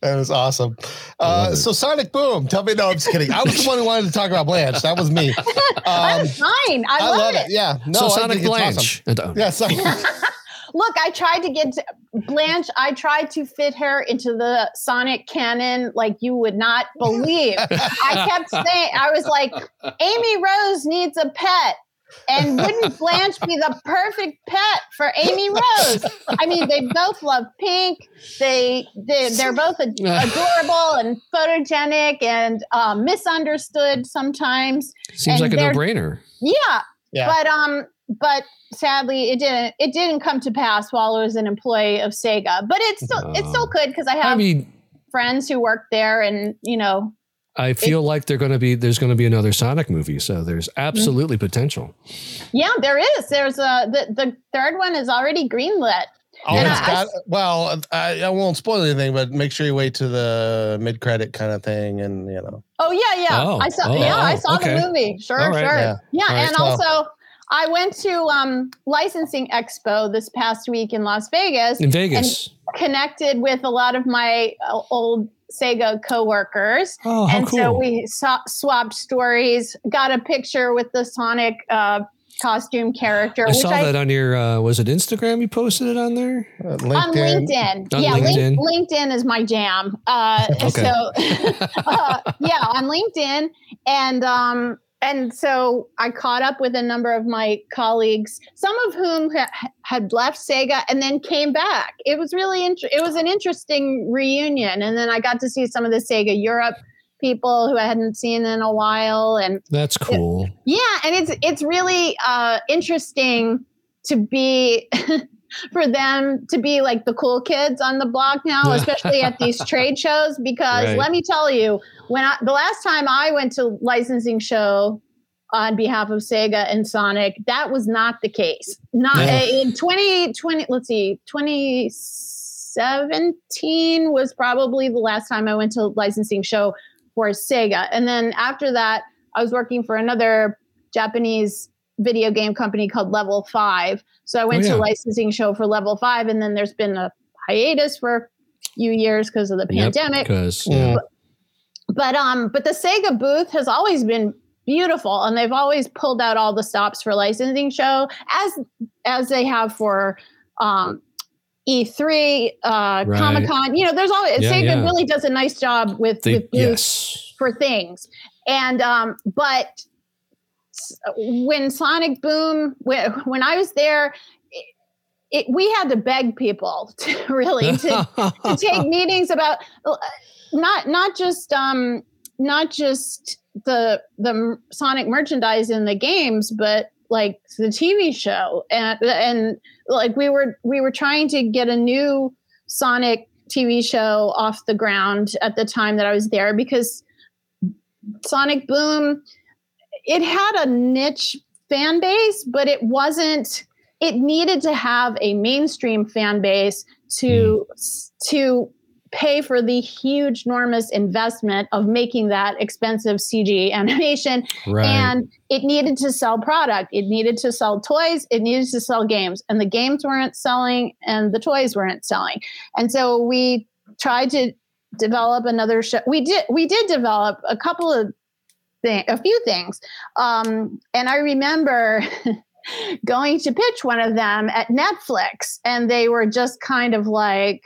That was awesome. Uh, so Sonic Boom, tell me, no, I'm just kidding. I was the one who wanted to talk about Blanche. That was me. I'm Um, fine. I, I love, love it. it. Yeah. No, so Sonic think it's awesome. Blanche. Uh, Yeah. So, Look, I tried to get to Blanche. I tried to fit her into the Sonic canon like you would not believe. I kept saying, I was like, Amy Rose needs a pet. And wouldn't Blanche be the perfect pet for Amy Rose? I mean, they both love pink. They, they they're both ad- adorable and photogenic and um, misunderstood sometimes. seems and like a no-brainer. Yeah, yeah. but um, but sadly, it didn't. It didn't come to pass while I was an employee of Sega. But it still it still Oh. could because I have I mean, friends who work there, and you know, I feel like they're going to be there's going to be another Sonic movie, so there's absolutely potential. yeah, there is. There's a the the third one is already greenlit. Oh, And it's I- got, well, I, I won't spoil anything, but make sure you wait to the mid credit kind of thing. And, you know, Oh yeah, yeah. Oh, I saw. oh, yeah, I saw okay. the movie. Sure, All right, sure. yeah. Yeah, All right, and so- also. I went to um, licensing expo this past week in Las Vegas. In Vegas. connected with a lot of my uh, old Sega coworkers. oh, how and cool. so we saw, swapped stories, got a picture with the Sonic uh, costume character, I which saw I that on your uh, was it Instagram you posted it on there? uh, on LinkedIn. LinkedIn. On yeah, LinkedIn. Link, LinkedIn is my jam. Uh, Okay. So uh, yeah, on LinkedIn, and um, and so I caught up with a number of my colleagues, some of whom ha- had left Sega and then came back. It was really int- it was an interesting reunion, and then I got to see some of the Sega Europe people who I hadn't seen in a while, and That's cool. yeah, and it's it's really uh, interesting to be for them to be like the cool kids on the block now, especially at these trade shows. Because Right. let me tell you, when I, the last time I went to licensing show on behalf of Sega and Sonic, that was not the case. Not Yeah. in 2020. Let's see, 2017 was probably the last time I went to licensing show for Sega. And then after that, I was working for another Japanese video game company called Level 5. So I went Oh, yeah. to licensing show for Level 5 and then there's been a hiatus for a few years because of the pandemic. Because Mm. But um but the Sega booth has always been beautiful and they've always pulled out all the stops for licensing show as as they have for um E3, uh, Right. Comic Con, you know, there's always Yeah, Sega yeah. really does a nice job with, they, with booths yes. for things. And um, but s- when Sonic Boom, when, I was there, it, it, we had to beg people to really to, to take meetings about uh, not not just um not just the the Sonic merchandise in the games, but like the TV show. And and like we were we were trying to get a new Sonic TV show off the ground at the time that I was there because Sonic Boom it had a niche fan base, but it wasn't it needed to have a mainstream fan base to hmm. to pay for the huge enormous investment of making that expensive CG animation. Right. and it needed to sell product. It needed to sell toys. It needed to sell games. And the games weren't selling and the toys weren't selling. And so we tried to develop another show. We did we did develop a couple of thing, a few things um, and i remember going to pitch one of them at netflix and they were just kind of like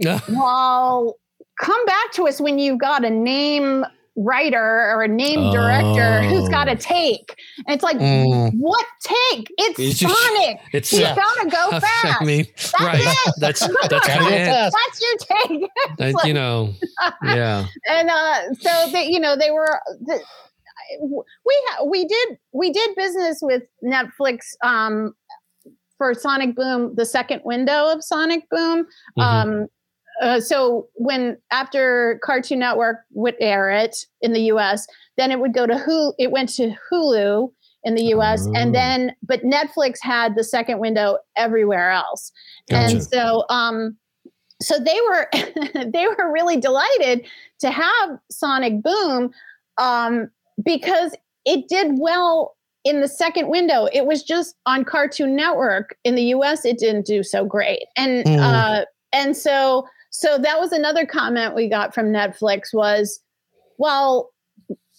well come back to us when you've got a name writer or a named director who's got a take. And it's like, Mm. what take? It's, It's just- Sonic. It's You Yeah. gotta go fast. I mean, right. it. That's that's Gotta kind of go it. That's your take. That, like- you know, yeah. and uh, so they, you know, they were. The, we ha- we did we did business with Netflix um, for Sonic Boom, the second window of Sonic Boom. Mhm. Um, uh, so when after Cartoon Network would air it in the U.S., then it would go to Hulu. It went to Hulu in the U.S. Oh. and then but Netflix had the second window everywhere else, Gotcha. and so um, so they were they were really delighted to have Sonic Boom um, because it did well in the second window. It was just on Cartoon Network in the U.S. It didn't do so great, and Mm. uh, and so so that was another comment we got from Netflix was, well.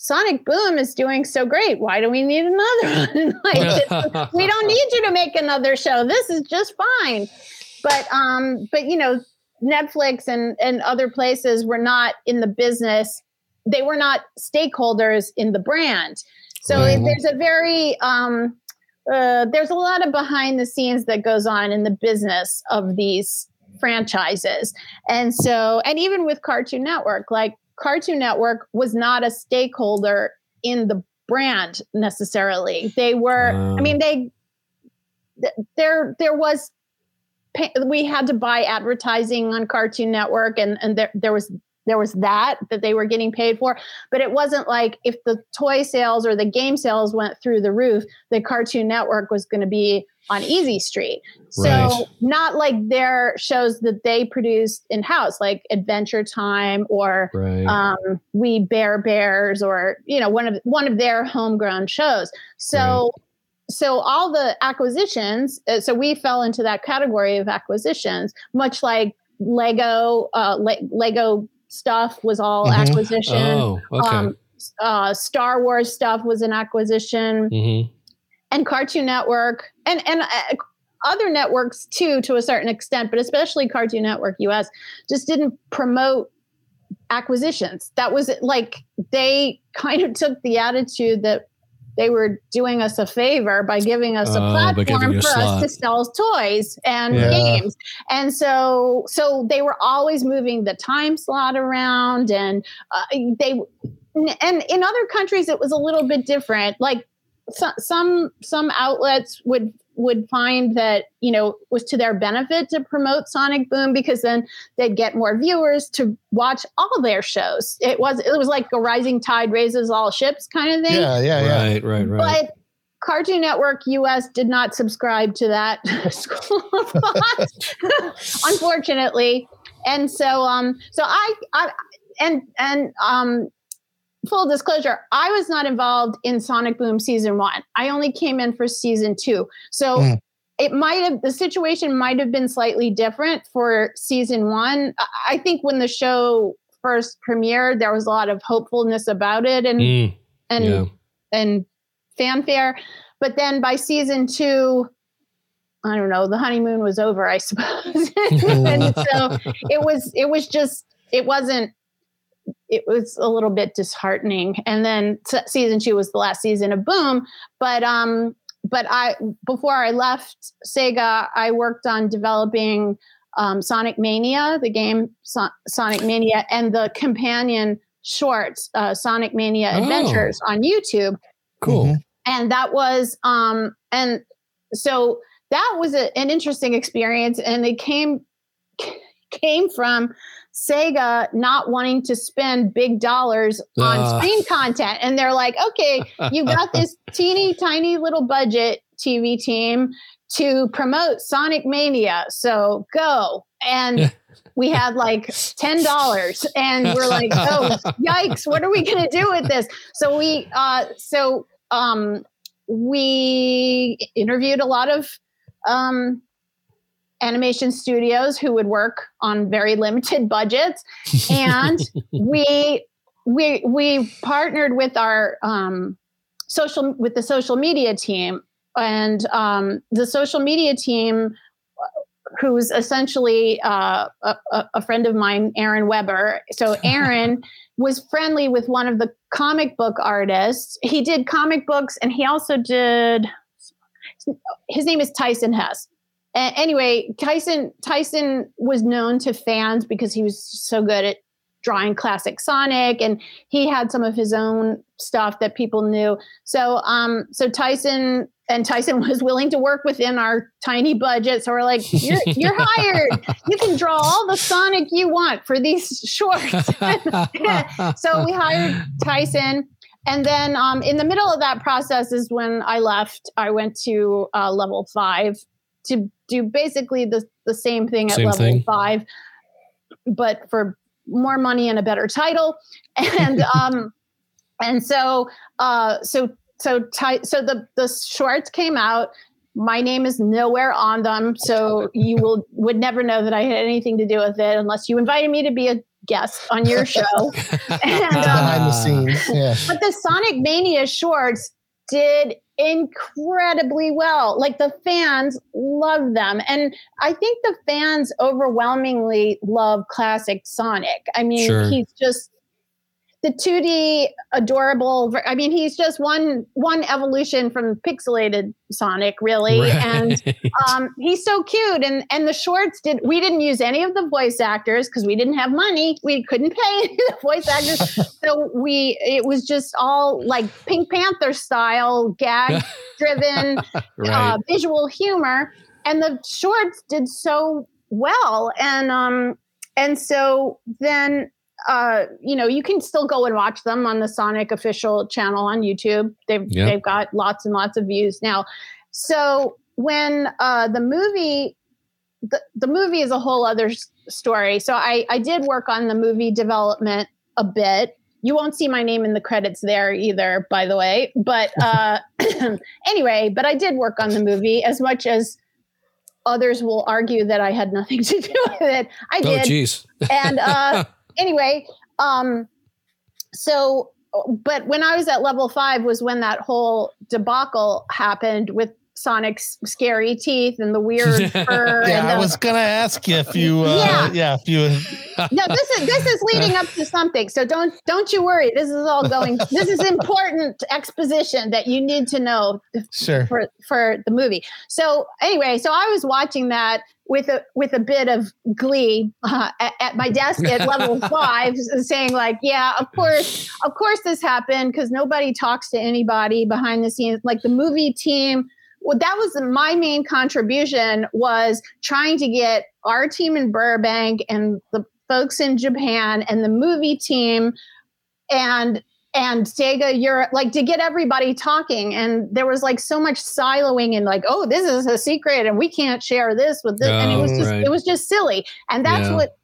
Sonic Boom is doing so great. Why do we need another one? like, we don't need you to make another show. This is just fine. But um, but you know, Netflix and and other places were not in the business. They were not stakeholders in the brand. So it, there's a very um, uh, there's a lot of behind the scenes that goes on in the business of these franchises. And so, and even with Cartoon Network, like Cartoon Network was not a stakeholder in the brand necessarily. They were, Wow. I mean, they, th- there, there was, we had to buy advertising on Cartoon Network and, and there, there was, there was that that they were getting paid for, but it wasn't like if the toy sales or the game sales went through the roof, the Cartoon Network was going to be on Easy Street. So Right. not like their shows that they produced in house, like Adventure Time or right. um, We Bare Bears or you know one of one of their homegrown shows. So so all the acquisitions. uh, So we fell into that category of acquisitions, much like Lego. Uh, Le- Lego stuff was all Mhm. acquisition. oh, okay. Um, uh, Star Wars stuff was an acquisition hmm and Cartoon Network and and uh, other networks too to a certain extent, but especially Cartoon Network US just didn't promote acquisitions. That was like they kind of took the attitude that they were doing us a favor by giving us a Oh, platform a for us to sell toys and Yeah. games. And so so they were always moving the time slot around and uh, they and in other countries it was a little bit different. Like so, some some outlets would would find that you know was to their benefit to promote Sonic Boom because then they'd get more viewers to watch all their shows. It was it was like a rising tide raises all ships kind of thing. Yeah, yeah, yeah. Right, right, right. But Cartoon Network US did not subscribe to that school of thought, unfortunately. And so um so I I and and um full disclosure, I was not involved in Sonic Boom season 1. I only came in for season 2. So Mm. it might have the situation might have been slightly different for season 1. I- I think when the show first premiered there was a lot of hopefulness about it and Mm, and yeah. and fanfare. But then by season two, I don't know, the honeymoon was over, I suppose. and so it was it was just it wasn't it was a little bit disheartening. And then season two was the last season of Boom. But um but I before I left Sega, I worked on developing um, Sonic Mania, the game so- Sonic Mania, and the companion shorts, uh, Sonic Mania Oh. Adventures on YouTube Cool. Mhm. and that was um and so that was a, an interesting experience and it came came from sega not wanting to spend big dollars on Ah. screen content. And they're like okay you got this teeny tiny little budget tv team to promote sonic mania. So go. And we had like $10 and we're like oh yikes what are we going to do with this? So we uh so um we interviewed a lot of um animation studios who would work on very limited budgets and we we we partnered with our um social with the social media team and um the social media team who's essentially uh, a, a friend of mine, Aaron Weber. So Aaron was friendly with one of the comic book artists. He did comic books, and he also did. His name is Tyson Hess. Anyway, Tyson Tyson was known to fans because he was so good at drawing classic Sonic, and he had some of his own stuff that people knew. So, um, so Tyson and Tyson was willing to work within our tiny budget. So we're like, you're, you're hired. You can draw all the Sonic you want for these shorts. so we hired Tyson. And then um, in the middle of that process is when I left. I went to uh, level five to do basically the, the same thing at same level thing. five, but for more money and a better title. And um, and so uh, so so ty- so the the shorts came out. My name is nowhere on them, so you will would never know that I had anything to do with it unless you invited me to be a guest on your show. and, um, Behind the scenes, yeah. But the Sonic Mania shorts did incredibly well. Like the fans love them. And I think the fans overwhelmingly love classic Sonic. I mean, sure. he's just the 2D adorable. I mean, he's just one one evolution from pixelated Sonic, really, right. and um, he's so cute. And and the shorts did we didn't use any of the voice actors because we didn't have money. We couldn't pay any of the voice actors, so we it was just all like Pink Panther style, gag driven, right. uh, visual humor, and the shorts did so well. And um and so then uh, you know, you can still go and watch them on the Sonic official channel on YouTube. They've yep. they've got lots and lots of views now. So when uh, the movie, the, the movie is a whole other story. So I I did work on the movie development a bit. You won't see my name in the credits there either, by the way. But uh, anyway, but I did work on the movie as much as others will argue that I had nothing to do with it. I oh, did. Oh, jeez. and uh, anyway, um, so but when I was at level five was when that whole debacle happened with Sonic's scary teeth and the weird fur. yeah, the, I was gonna ask you if you, uh, yeah, yeah, if you. no, this is this is leading up to something. So don't don't you worry. This is all going. This is important exposition that you need to know. Sure. For for the movie. So anyway, so I was watching that with a with a bit of glee uh, at, at, my desk at level five, saying like, "Yeah, of course, of course, this happened because nobody talks to anybody behind the scenes. Like the movie team, well, that was my main contribution was trying to get our team in Burbank and the folks in Japan and the movie team and and Sega Europe, like to get everybody talking. And there was like so much siloing and like, oh, this is a secret and we can't share this with this. Oh, and it was oh, just, right. it was just silly. And that's yeah. what,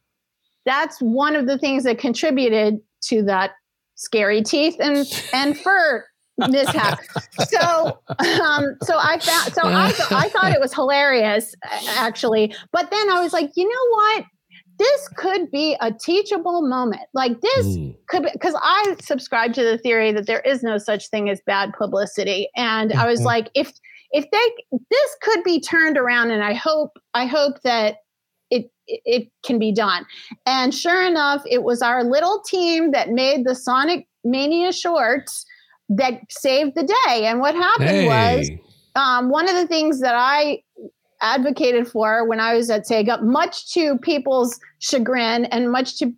that's one of the things that contributed to that scary teeth and, and fur mishap. so, um, so I found, so I, I thought it was hilarious actually. But then I was like, you know what? this could be a teachable moment. Like this mm. could be because I subscribe to the theory that there is no such thing as bad publicity. And. I was mm-hmm. like, if if they this could be turned around and I hope I hope that it it can be done. And sure enough, it was our little team that made the Sonic Mania shorts that saved the day. And what happened hey. was um, one of the things that I advocated for when I was at Sega, much to people's chagrin and much to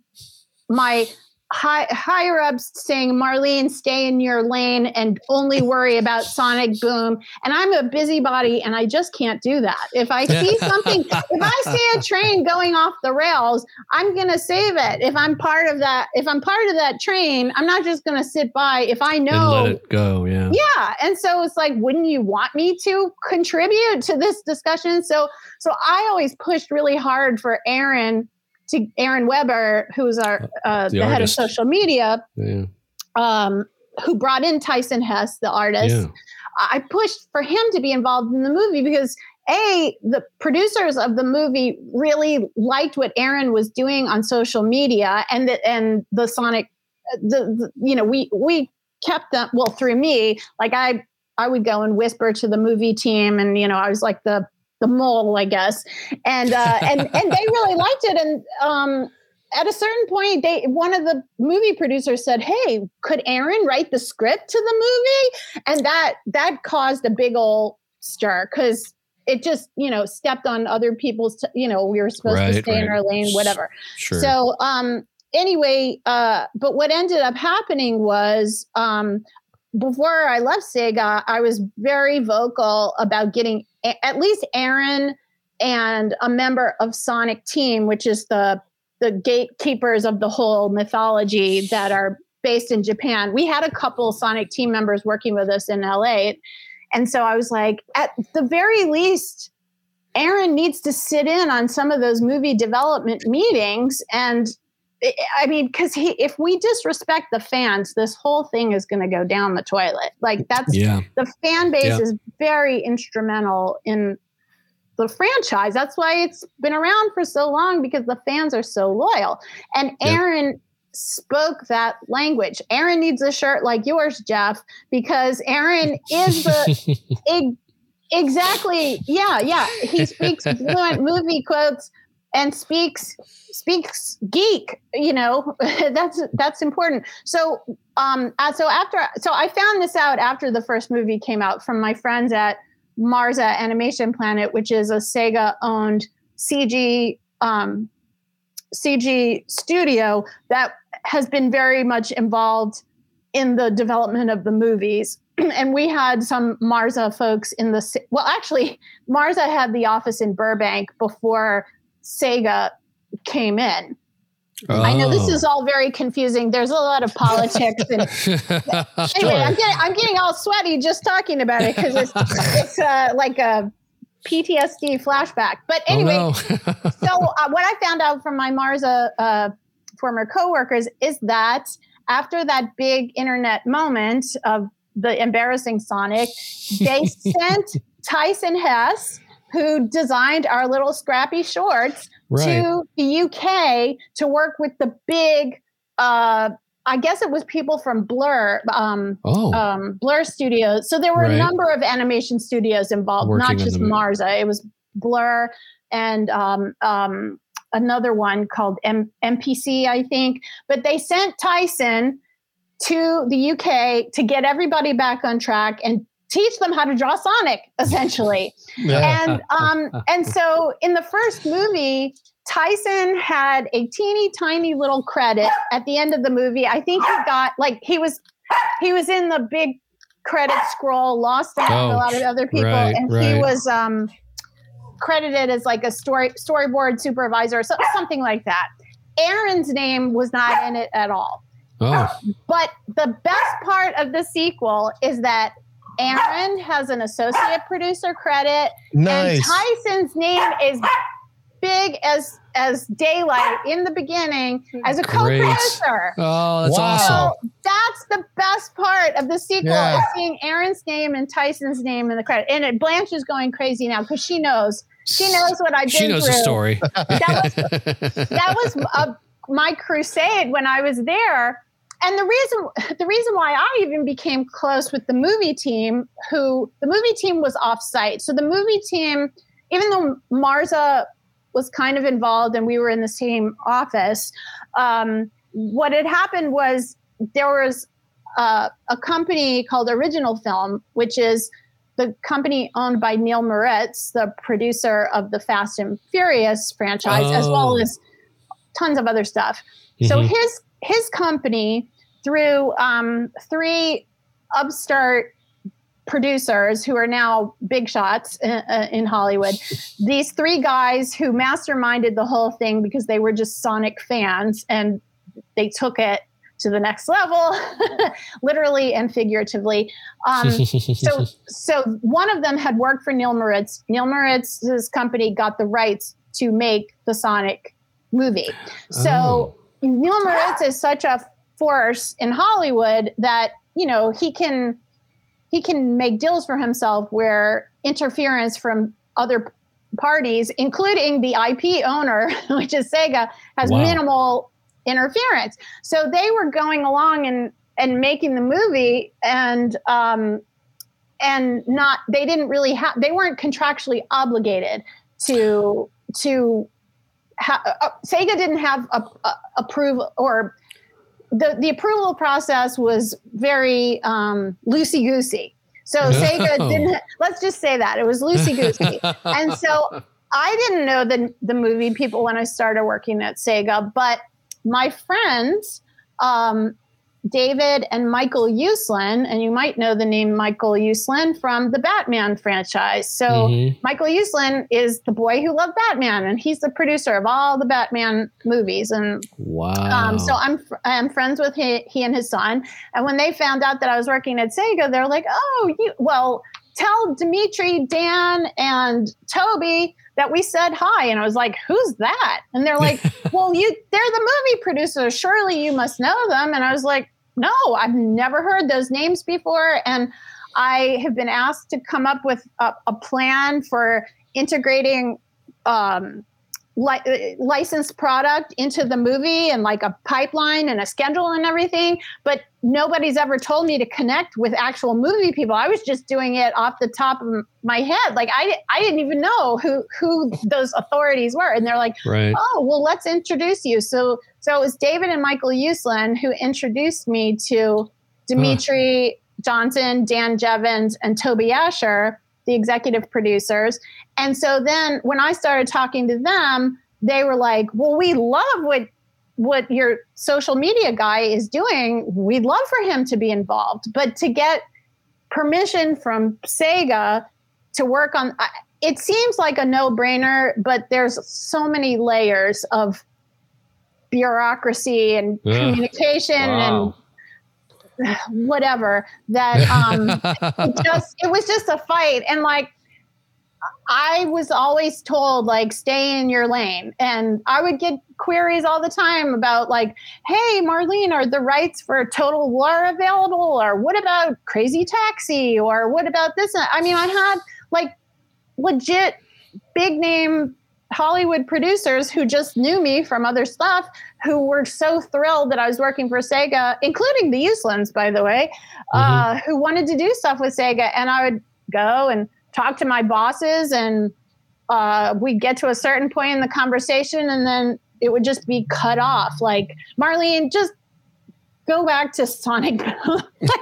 my high, higher ups saying, Marlene, stay in your lane and only worry about Sonic Boom. And I'm a busybody and I just can't do that. If I see something, if I see a train going off the rails, I'm going to save it. If I'm part of that, if I'm part of that train, I'm not just going to sit by. If I know, and let it go. Yeah. Yeah. And so it's like, wouldn't you want me to contribute to this discussion? So, so I always pushed really hard for Aaron to Aaron Weber, who's our uh, the, the head of social media, yeah. um, who brought in Tyson Hess, the artist. Yeah. I pushed for him to be involved in the movie because a the producers of the movie really liked what Aaron was doing on social media, and the, and the Sonic, the, the you know we we kept them well through me like I I would go and whisper to the movie team, and you know I was like the the mole, I guess, and uh, and and they really liked it. And um, at a certain point, they one of the movie producers said, "Hey, could Aaron write the script to the movie?" And that that caused a big old stir because it just you know stepped on other people's t- you know we were supposed Right, to stay in our lane whatever Sure. so um anyway uh but what ended up happening was um before i left sega i was very vocal about getting a- at least aaron and a member of sonic team which is the the gatekeepers of the whole mythology that are based in japan. We had a couple sonic team members working with us in la and so i was like at the very least aaron needs to sit in on some of those movie development meetings and I- mean, because he, if we disrespect the fans, this whole thing is going to go down the toilet. Like that's yeah. the fan base Yeah. is very instrumental in the franchise. That's why it's been around for so long because the fans are so loyal. And Yeah. Aaron spoke that language. Aaron needs a shirt like yours, Jeff, because Aaron is the eg- exactly yeah yeah he speaks fluent movie quotes and speaks speaks geek you know that's that's important. So um uh, so after so i found this out after the first movie came out from my friends at marza animation planet which is a sega owned cg um cg studio that has been very much involved in the development of the movies. And we had some Marza folks in the well actually Marza had the office in Burbank before Sega came in. I know this Oh. is all very confusing. There's a lot of politics and anyway, I'm getting I'm getting all sweaty just talking about it because it's it's uh, like a PTSD flashback. But anyway, oh, no. so uh, what I found out from my Marza uh, former coworkers is that after that big internet moment of the embarrassing Sonic, they sent Tyson Hess, who designed our little scrappy shorts, right. to the UK to work with the big. Uh, I guess it was people from Blur, um, oh, um, Blur Studios. So there were Right. a number of animation studios involved, Working not just. Marza. It was Blur and um, um, another one called M- MPC, I think. But they sent Tyson to the UK to get everybody back on track and teach them how to draw Sonic, essentially. And um and so in the first movie tyson had a teeny tiny little credit at the end of the movie. I think he got like he was he was in the big credit scroll lost among Oh, a lot of other people right, and he was um credited as like a story storyboard supervisor or so, something like that. Aaron's name was not in it at all. Oh, but the best part of the sequel is that aaron has an associate producer credit nice. and Tyson's name is big as as daylight in the beginning as a Great. co-producer. oh, that's Wow. awesome. So that's the best part of the sequel Yeah. is seeing Aaron's name and Tyson's name in the credit. And it, Blanche is going crazy now because she knows she knows what I've been She knows through. the story. That was uh, my crusade when I was there. And the reason the reason why I even became close with the movie team, who the movie team was offsite. So the movie team, even though Marza was kind of involved and we were in the same office, um, what had happened was there was uh, a company called Original Film, which is the company owned by Neil Moritz, the producer of the Fast and Furious franchise, as well Oh. as tons of other stuff. So Mhm. his his company through um, three upstart producers who are now big shots in, uh, in Hollywood. These three guys who masterminded the whole thing because they were just Sonic fans and they took it to the next level, literally and figuratively. Um, so so one of them had worked for Neil Moritz. Neil Moritz's company got the rights to make the Sonic movie. So Oh. Neil Moritz is such a force in Hollywood that you know he can he can make deals for himself where interference from other parties, including the IP owner, which is Sega, has Wow. minimal interference. So they were going along and and making the movie, and um, and not they didn't really have they weren't contractually obligated to to ha- uh, Sega didn't have a, a approval or the the approval process was very um, loosey goosey. So Sega didn't. Let's just say that it was loosey goosey, and so I didn't know the the movie people when I started working at Sega, but my friends um, David and Michael Uslan, and you might know the name Michael Uslan from the Batman franchise. So mm-hmm. Michael Uslan is the boy who loved Batman, and he's the producer of all the Batman movies. And wow! Um, so I'm I'm friends with he, he and his son. And when they found out that I was working at Sega, they're like, "Oh, you well." Tell Dimitri, Dan, and Toby that we said hi. And I was like, who's that? And they're like, well, you, they're the movie producers. Surely you must know them. And I was like, no, I've never heard those names before. And I have been asked to come up with a, a plan for integrating um, li- licensed product into the movie and like a pipeline and a schedule and everything. But nobody's ever told me to connect with actual movie people. I was just doing it off the top of my head. Like I, I didn't even know who who those authorities were. And they're like, right. oh, well, let's introduce you. So so it was David and Michael Uslan who introduced me to Dimitri huh. Johnson, Dan Jevons, and Toby Ascher the executive producers. And so then when I started talking to them, they were like, "Well, we love what what your social media guy is doing. We'd love for him to be involved, but to get permission from Sega to work on it seems like a no-brainer, but there's so many layers of bureaucracy and communication wow. and whatever that um it just it was just a fight. And like I was always told like stay in your lane. And I would get queries all the time about like hey Marlene are the rights for Total War available? Or what about Crazy Taxi? Or what about this? I mean I had like legit big name Hollywood producers who just knew me from other stuff who were so thrilled that I was working for Sega, including the Uslans, by the way, uh, mm-hmm. uh, who wanted to do stuff with Sega. And I would go and talk to my bosses, and uh, we'd get to a certain point in the conversation, and then it would just be cut off. Like, Marlene, just go back to Sonic.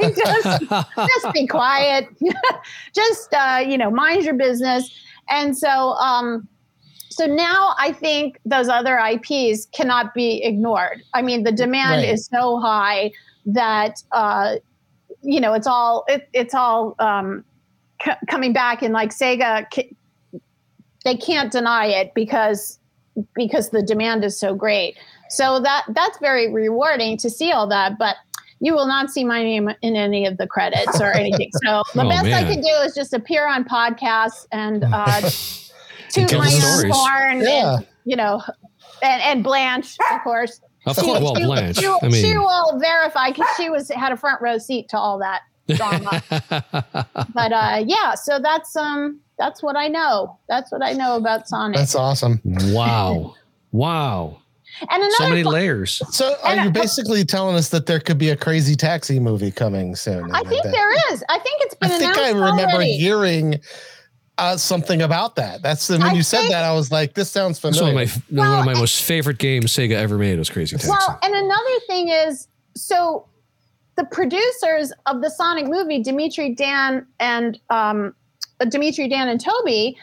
like, just, just be quiet. just, uh, you know, mind your business. And so, um, so now I think those other IPs cannot be ignored. I mean, the demand right. is so high that uh, you know it's all it, it's all um, c- coming back, and like Sega, c- they can't deny it because because the demand is so great. So that that's very rewarding to see all that, but you will not see my name in any of the credits or anything. So the oh, best man. I can do is just appear on podcasts and uh, to my own horn, yeah. and, you know, and, and Blanche, of course. Of course, well, Blanche. She, I mean, she will verify because she was had a front row seat to all that drama. but uh, yeah, so that's um that's what I know. That's what I know about Sonic. That's awesome. Wow, wow. And another so many layers. So are you basically telling us that there could be a crazy taxi movie coming soon? I think there is. I think it's been. I think I remember already. hearing uh, something about that. That's the, when I you said that, I was like, this sounds familiar. one of my, well, one of my most favorite games Sega ever made was Crazy Taxi. Well, and another thing is, so the producers of the Sonic movie, Dimitri Dan and um, Dimitri Dan and Toby,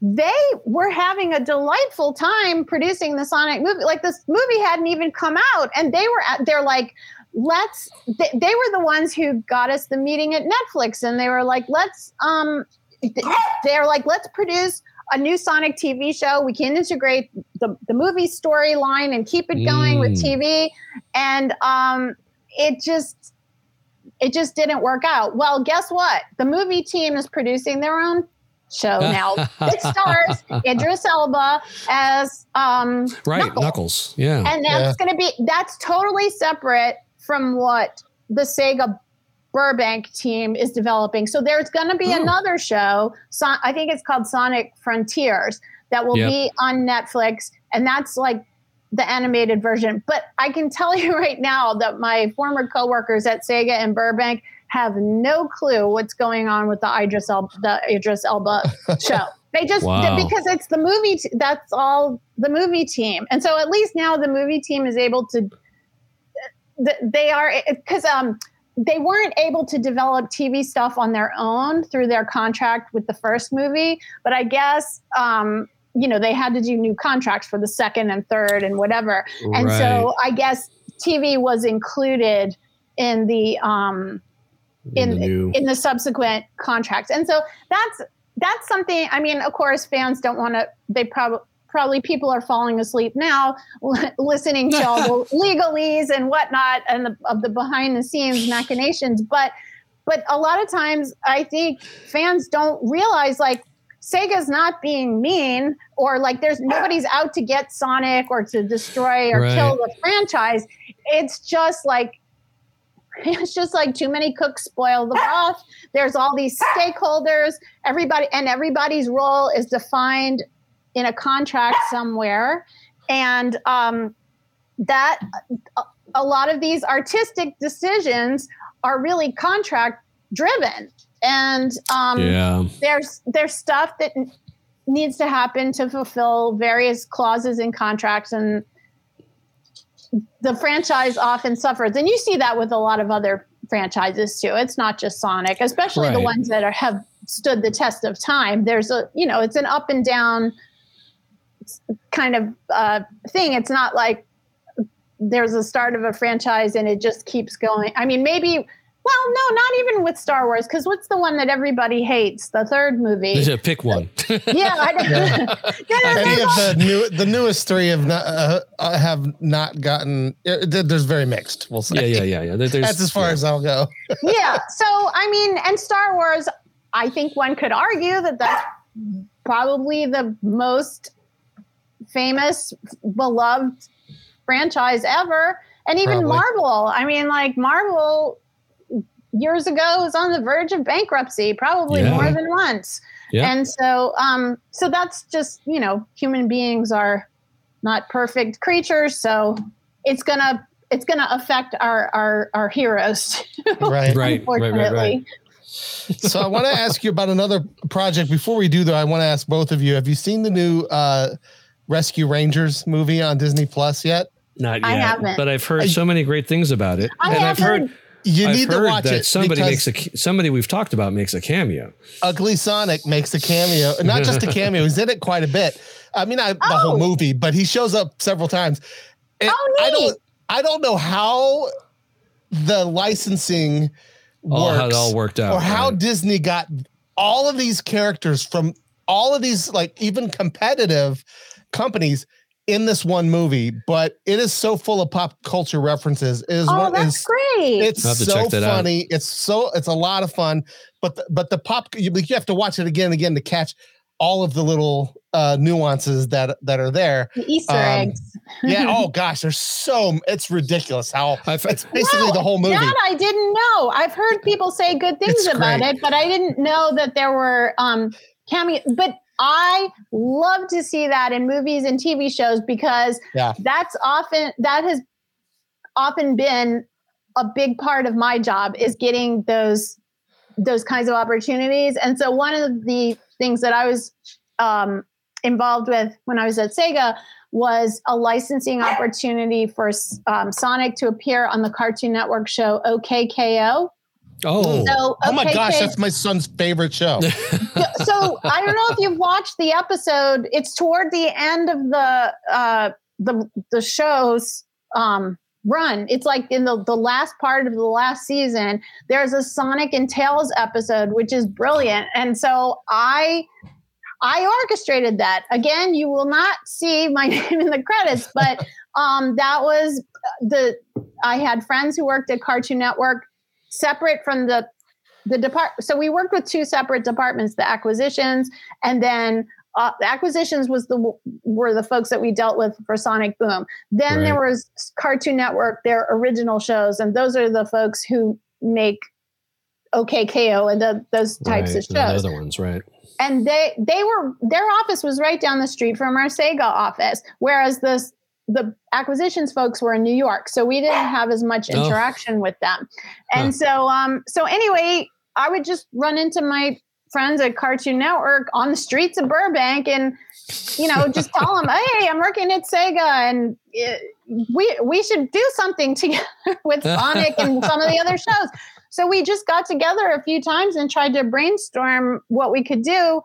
they were having a delightful time producing the Sonic movie. Like this movie hadn't even come out, and they were at, they're like, let's. They, they were the ones who got us the meeting at Netflix, and they were like, let's um they're like, let's produce a new Sonic TV show. We can integrate the, the movie storyline and keep it going mm. with TV. And um, it just it just didn't work out. Well, guess what? The movie team is producing their own show now. it stars Idris Elba as um, right Knuckles. Knuckles. Yeah, and that's yeah. going to be that's totally separate from what the Sega Burbank team is developing. So there's going to be another show. So, I think it's called Sonic Frontiers that will yep. be on Netflix, and that's like the animated version. But I can tell you right now that my former coworkers at Sega and Burbank have no clue what's going on with the Idris Elba, the Idris Elba show. They just Wow. because it's the movie. T- that's all the movie team, and so at least now the movie team is able to. th- They are because um they weren't able to develop TV stuff on their own through their contract with the first movie, but I guess um you know they had to do new contracts for the second and third and whatever, and so I guess TV was included in the um in the new, in the subsequent contracts. And so that's that's something. I mean, of course, fans don't want to. They probably probably people are falling asleep now, listening to all the legalese and whatnot, and the, of the behind the scenes machinations. But but a lot of times, I think fans don't realize like. Sega's not being mean, or like there's nobody's out to get Sonic or to destroy or Right. kill the franchise. It's just like it's just like too many cooks spoil the broth. There's all these stakeholders, everybody, and everybody's role is defined in a contract somewhere. And um, that a- lot of these artistic decisions are really contract driven. And um, yeah, there's there's stuff that needs to happen to fulfill various clauses in contracts and the franchise often suffers. And you see that with a lot of other franchises too. It's not just sonic especially the ones that are, have stood the test of time. There's a you know it's an up and down kind of uh, thing it's not like there's a start of a franchise and it just keeps going i mean maybe well no not even with star wars because what's the one that everybody hates the third movie pick one. yeah, I don't, No, no, Any of the new, the newest three have not uh, uh, have not gotten. Uh, there's very mixed. We'll say. yeah, yeah, yeah, yeah. There's- That's as far yeah. as I'll go. yeah. So I mean, and Star Wars, I think one could argue that that's probably the most famous, beloved franchise ever, and even Probably. Marvel. I mean, like Marvel years ago was on the verge of bankruptcy, probably Yeah. more than once. Yeah. And so, um, so that's just you know, human beings are not perfect creatures, so it's gonna it's gonna affect our our our heroes. Right. Right, right, right, right. so I want to ask you about another project. Before we do, though, I want to ask both of you: Have you seen the new uh, Rescue Rangers movie on Disney Plus yet? Not yet, I haven't. but I've heard so many great things about it, I and I've haven't. heard You I've need to heard watch that it. somebody because makes a somebody we've talked about makes a cameo. Ugly Sonic makes a cameo, not just a cameo. He's in it quite a bit. I mean, I, the whole Oh. movie, but he shows up several times. And Oh, I don't, I don't know how the licensing Oh, works, how it all worked out, or how right. Disney got all of these characters from all of these, like even competitive companies in this one movie. But it is so full of pop culture references. It is Oh, one, that's is great. it's I'll have to so check that out. funny. It's so it's a lot of fun. But the, but the pop you, you have to watch it again and again to catch all of the little uh, nuances that that are there. The Easter um, eggs. Yeah. oh gosh, there's so it's ridiculous how I've, it's basically Wow, the whole movie. That I didn't know. I've heard people say good things It's about great. it, but I didn't know that there were um cameo. But I love to see that in movies and TV shows because Yeah. that's often that has often been a big part of my job is getting those those kinds of opportunities. And so one of the things that I was um, involved with when I was at Sega was a licensing opportunity for um, Sonic to appear on the Cartoon Network show OKKO. Oh, So, oh my gosh, OKK that's my son's favorite show. so I don't know if you've watched the episode. It's toward the end of the uh, the the show's um, run. It's like in the the last part of the last season. There's a Sonic and Tails episode, which is brilliant, and so I. I orchestrated that. Again, you will not see my name in the credits, but um, that was the. I had friends who worked at Cartoon Network, separate from the the depart so we worked with two separate departments the acquisitions and then uh, the acquisitions was the were the folks that we dealt with for sonic boom. Then there was cartoon network their original shows and those are the folks who make okko and the, those types right, of the shows. other ones, right? and they they were their office was right down the street from our Sega office, whereas the the acquisitions folks were in New York, so we didn't have as much Oh. interaction with them. And Huh. so, um, so anyway, I would just run into my friends at Cartoon Network on the streets of Burbank, and you know, just tell them, "Hey, I'm working at Sega, and uh, we we should do something together with Sonic and some of the other shows." So we just got together a few times and tried to brainstorm what we could do.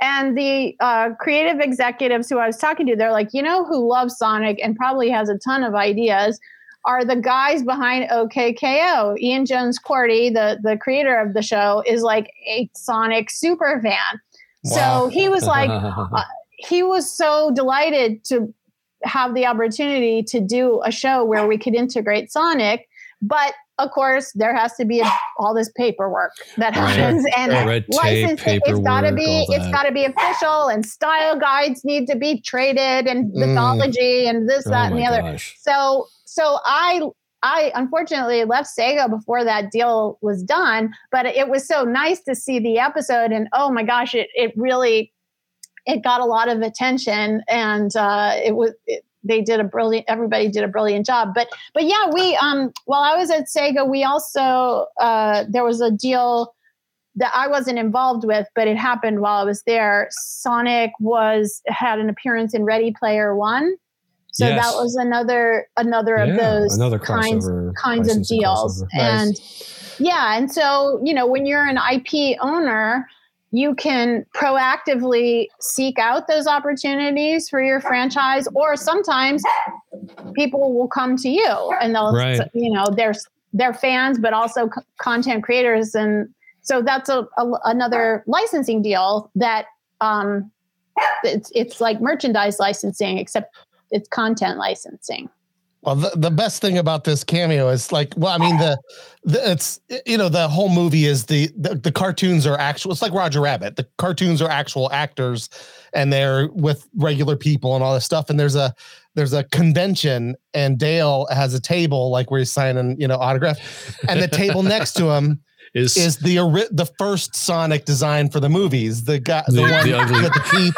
And the uh, creative executives who I was talking to, they're like, you know, who loves Sonic and probably has a ton of ideas are the guys behind OKKO. Ian Jones-Quartey, the the creator of the show, is like a Sonic super fan. Wow. So he was like, uh, he was so delighted to have the opportunity to do a show where we could integrate Sonic, but of course there has to be all this paperwork that Right. happens and Red tape, licensing. It's got to be it's got to be official, and style guides need to be traded, and Mm. mythology, and this, Oh that, and the other. gosh. So so I I unfortunately left Sega before that deal was done, but it was so nice to see the episode and oh my gosh, it it really it got a lot of attention and uh, it was it, they did a brilliant everybody did a brilliant job but but yeah we um while i was at sega we also uh there was a deal that i wasn't involved with but it happened while i was there sonic was had an appearance in ready player one so Yes. that was another another of those another kinds kinds of deals crossover. and Nice. yeah and so you know when you're an ip owner you can proactively seek out those opportunities for your franchise or sometimes people will come to you and they'll Right. you know they're they're fans but also c- content creators. And so that's a, a another licensing deal that um it's it's like merchandise licensing except it's content licensing Well, the, the best thing about this cameo is like, well, I mean, the, the it's you know the whole movie is the, the the cartoons are actual. It's like Roger Rabbit. The cartoons are actual actors, and they're with regular people and all this stuff. And there's a there's a convention, and Dale has a table like where he's signing you know autograph, and the table next to him Is, is the the first Sonic design for the movies. The guy, the, The- one the ugly- with the teeth.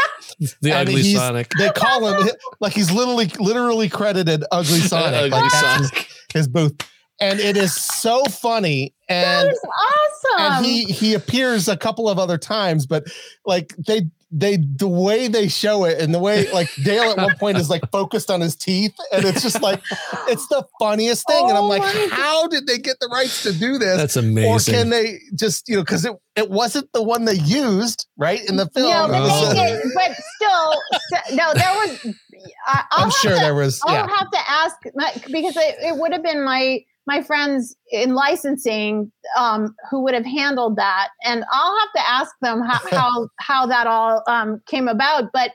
The and ugly Sonic. They call him like he's literally literally credited Ugly Sonic. Ugly like that's his, his booth, and it is so funny. And is awesome and he he appears a couple of other times, but like they they the way they show it and the way like Dale at one point is like focused on his teeth, and it's just like it's the funniest thing. and I'm Oh like, my God. how did they get the rights to do this? That's amazing or can they just you know because it, it wasn't the one they used right in the film No, but, was they did, but still, s- no, there was. I, I'll i'm sure to, there was I'll yeah have to ask because it, it would have been my my friends in licensing um, who would have handled that, and I'll have to ask them how how, how that all um, came about. But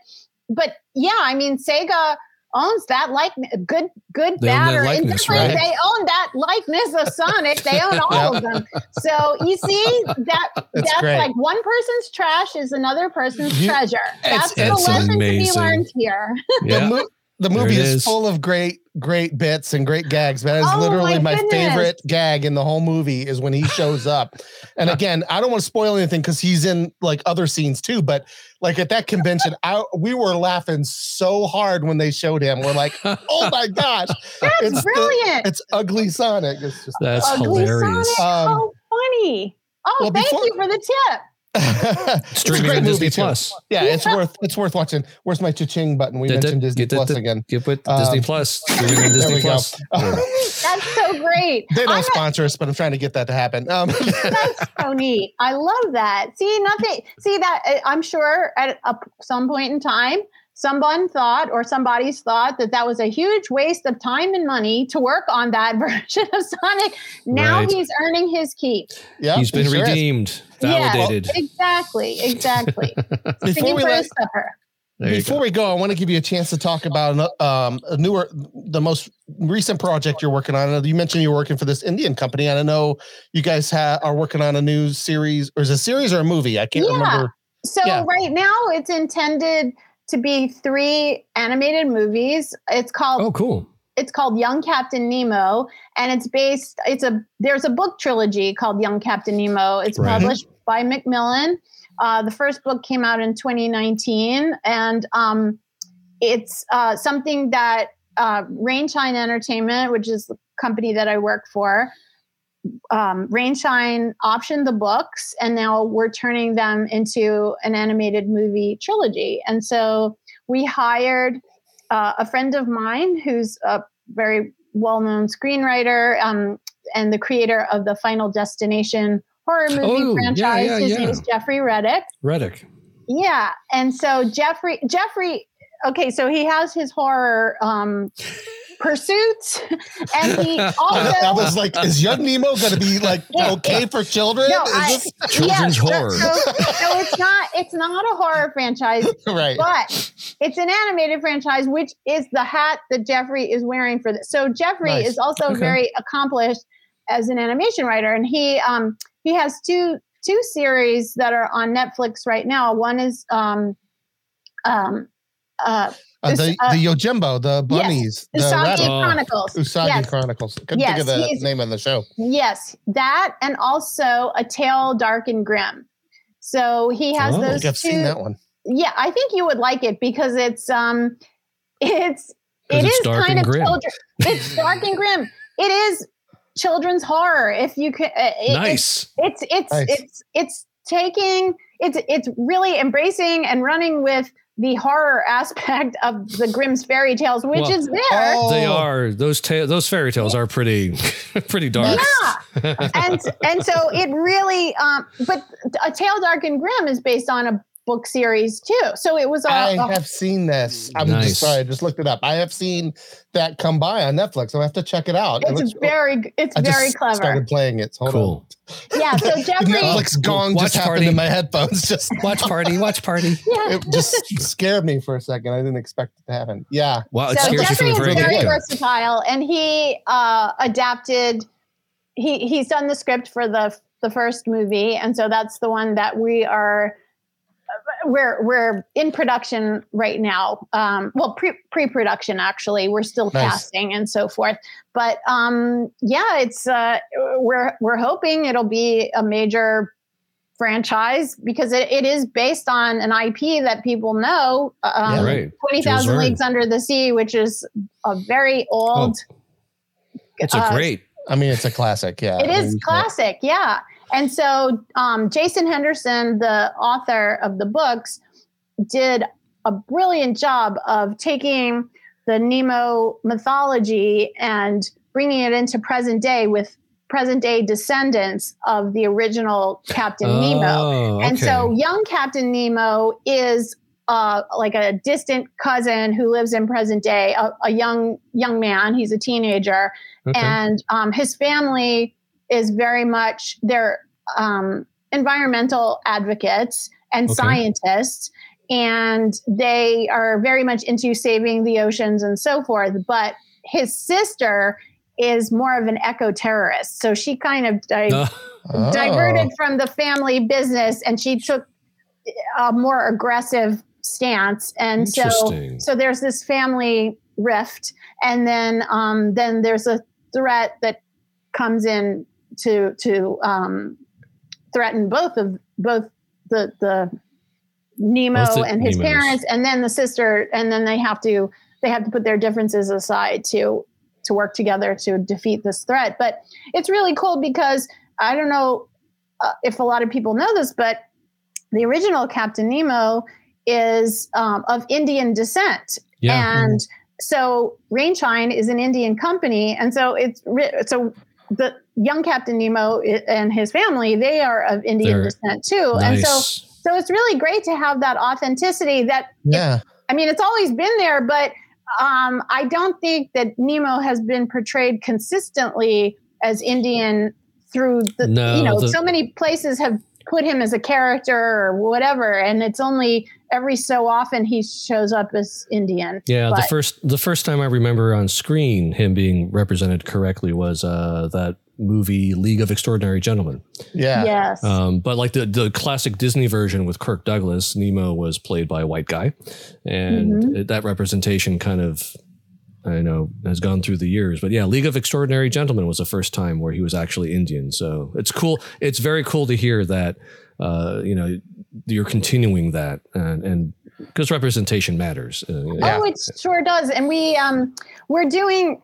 but yeah, I mean, Sega owns that like good good They own bad that or likeness, indifferent. right? They own that likeness of Sonic. They own all of them. So you see that That's that's like one person's trash is another person's You- treasure. It's- That's the it's lesson to be learned here. the, yeah. mo- the movie it is. is. full of great great bits and great gags that is Oh, literally my my, favorite gag in the whole movie is when he shows up and again i don't want to spoil anything because he's in like other scenes too but like at that convention I, we were laughing so hard when they showed him we're like oh my gosh That's it's the- brilliant. it's ugly sonic it's just That's Ugly hilarious. Sonic. Um, oh, funny. Oh, well, thank before- you for the tip. It's a Streaming great on Disney movie, too. Plus. yeah it's worth it's worth watching where's my cha-ching button we Did- did- mentioned disney get plus the- again Get with Um, Disney Plus. Streaming on Disney we go. Plus. That's so great. they don't I'm not- sponsor us but i'm trying to get that to happen um, That's so neat. I love that. See, nothing. See that. uh, I'm sure at a, some point in time, someone thought or somebody's thought that that was a huge waste of time and money to work on that version of Sonic. Now Right. he's earning his keep. yeah He's been he sure is. redeemed, Yeah. validated. Exactly. Exactly. before we let, his supper. There you Before go. we go, I want to give you a chance to talk about an- um, a newer, the most recent project you're working on. You mentioned you're working for this Indian company, and I know you guys ha- are working on a new series, or is it a series or a movie? I can't Yeah. remember. So Yeah. right now it's intended to be three animated movies. It's called Oh, cool. it's called Young Captain Nemo, and it's based. It's a there's a book trilogy called Young Captain Nemo. It's Right. published by Macmillan. Uh, the first book came out in 2019, and um, it's uh, something that uh, Rainshine Entertainment, which is the company that I work for, um, Rainshine optioned the books, and now we're turning them into an animated movie trilogy. And so we hired uh, a friend of mine who's a very well known screenwriter um, and the creator of the Final Destination horror movie Oh, yeah, franchise. yeah, His yeah. name is Jeffrey Reddick. Reddick. Yeah. And so Jeffrey, Jeffrey, okay, so he has his horror um, pursuits, and he also I also. was like, is Young Nemo going to be like okay for children? No, Is I- this- Children's so- horror. So, so it's not it's not a horror franchise, right. but it's an animated franchise, which is the hat that Jeffrey is wearing for this. So Jeffrey Nice. is also Okay. very accomplished as an animation writer, and he um he has two two series that are on Netflix right now. One is um um uh Uh, the Us- uh, the Yojimbo, the bunnies, the Usagi rabbit. Chronicles. Usagi yes, Chronicles. Couldn't Yes, think of the he's- name of the show. yes, that, and also a tale dark and Grimm. So he has Oh. I those think I've two. seen that one. Yeah, I think you would like it because it's um, it's 'Cause it it's is dark kind and of grim. children. It's dark and grim. It is children's horror. If you can, uh, it, nice. It's it's Nice. it's it's taking it's it's really embracing and running with the horror aspect of the Grimm's fairy tales, which Well, is there. Oh, They are those ta- those fairy tales are pretty pretty dark. Yeah, and and so it really, um, but a tale dark and Grimm is based on a book series too. So it was a, I a have seen this. I'm Nice. just sorry, I just looked it up. I have seen that come by on Netflix. So I have to check it out. It it's looks- very it's I just very clever. started playing it. So hold Cool. Yeah, so. Jeffrey, Netflix gong Watch just happened party. in my headphones. Just Watch party, watch party. yeah. it just scared me for a second. I didn't expect it to happen. Yeah. Wow, it so scares you Jeffrey is very very versatile, and he uh, adapted. He he's done the script for the the first movie, and so that's the one that we are. We're we're in production right now. Um, well, pre pre production actually. We're still Nice. casting and so forth. But um, yeah, it's uh, we're we're hoping it'll be a major franchise because it, it is based on an IP that people know. Um, Yeah. Right. 20,000 Leagues Under the Sea, which is a very old. It's a uh, great. I mean, it's a classic. Yeah. It I is mean, classic, yeah. And so um, Jason Henderson, the author of the books, did a brilliant job of taking the Nemo mythology and bringing it into present day with present day descendants of the original Captain Nemo. Oh, And so young Captain Nemo is uh, like a distant cousin who lives in present day, a, a young young man. He's a teenager, Okay. and um, his family is very much they're um, environmental advocates and Okay. scientists, and they are very much into saving the oceans and so forth. But his sister is more of an eco terrorist, so she kind of di- Oh. diverted from the family business and she took a more aggressive stance and so so there's this family rift and then um then there's a threat that comes in to to um threaten both of both the the Nemo and his Nemos. parents and then the sister and then they have to they have to put their differences aside to to work together to defeat this threat but it's really cool because I don't know uh, if a lot of people know this, but the original Captain Nemo is um, of Indian descent, yeah. and so Rainshine is an Indian company, and so it's so the young Captain Nemo and his family they are of Indian They're descent too, and so so it's really great to have that authenticity. That Yeah. I mean, it's always been there, but um, I don't think that Nemo has been portrayed consistently as Indian through the, No, you know, the- so many places have put him as a character or whatever, and it's only every so often he shows up as Indian. Yeah, the first the first time I remember on screen him being represented correctly was uh, that movie League of Extraordinary Gentlemen. Yeah. Yes. Um, but like the the classic Disney version with Kirk Douglas, Nemo was played by a white guy, and Mhm. it- that representation kind of I know has gone through the years. But yeah, League of Extraordinary Gentlemen was the first time where he was actually Indian. So it's cool. It's very cool to hear that. Uh, you know, you're continuing that, and and because representation matters. Uh, Yeah. Oh, it sure does. And we um we're doing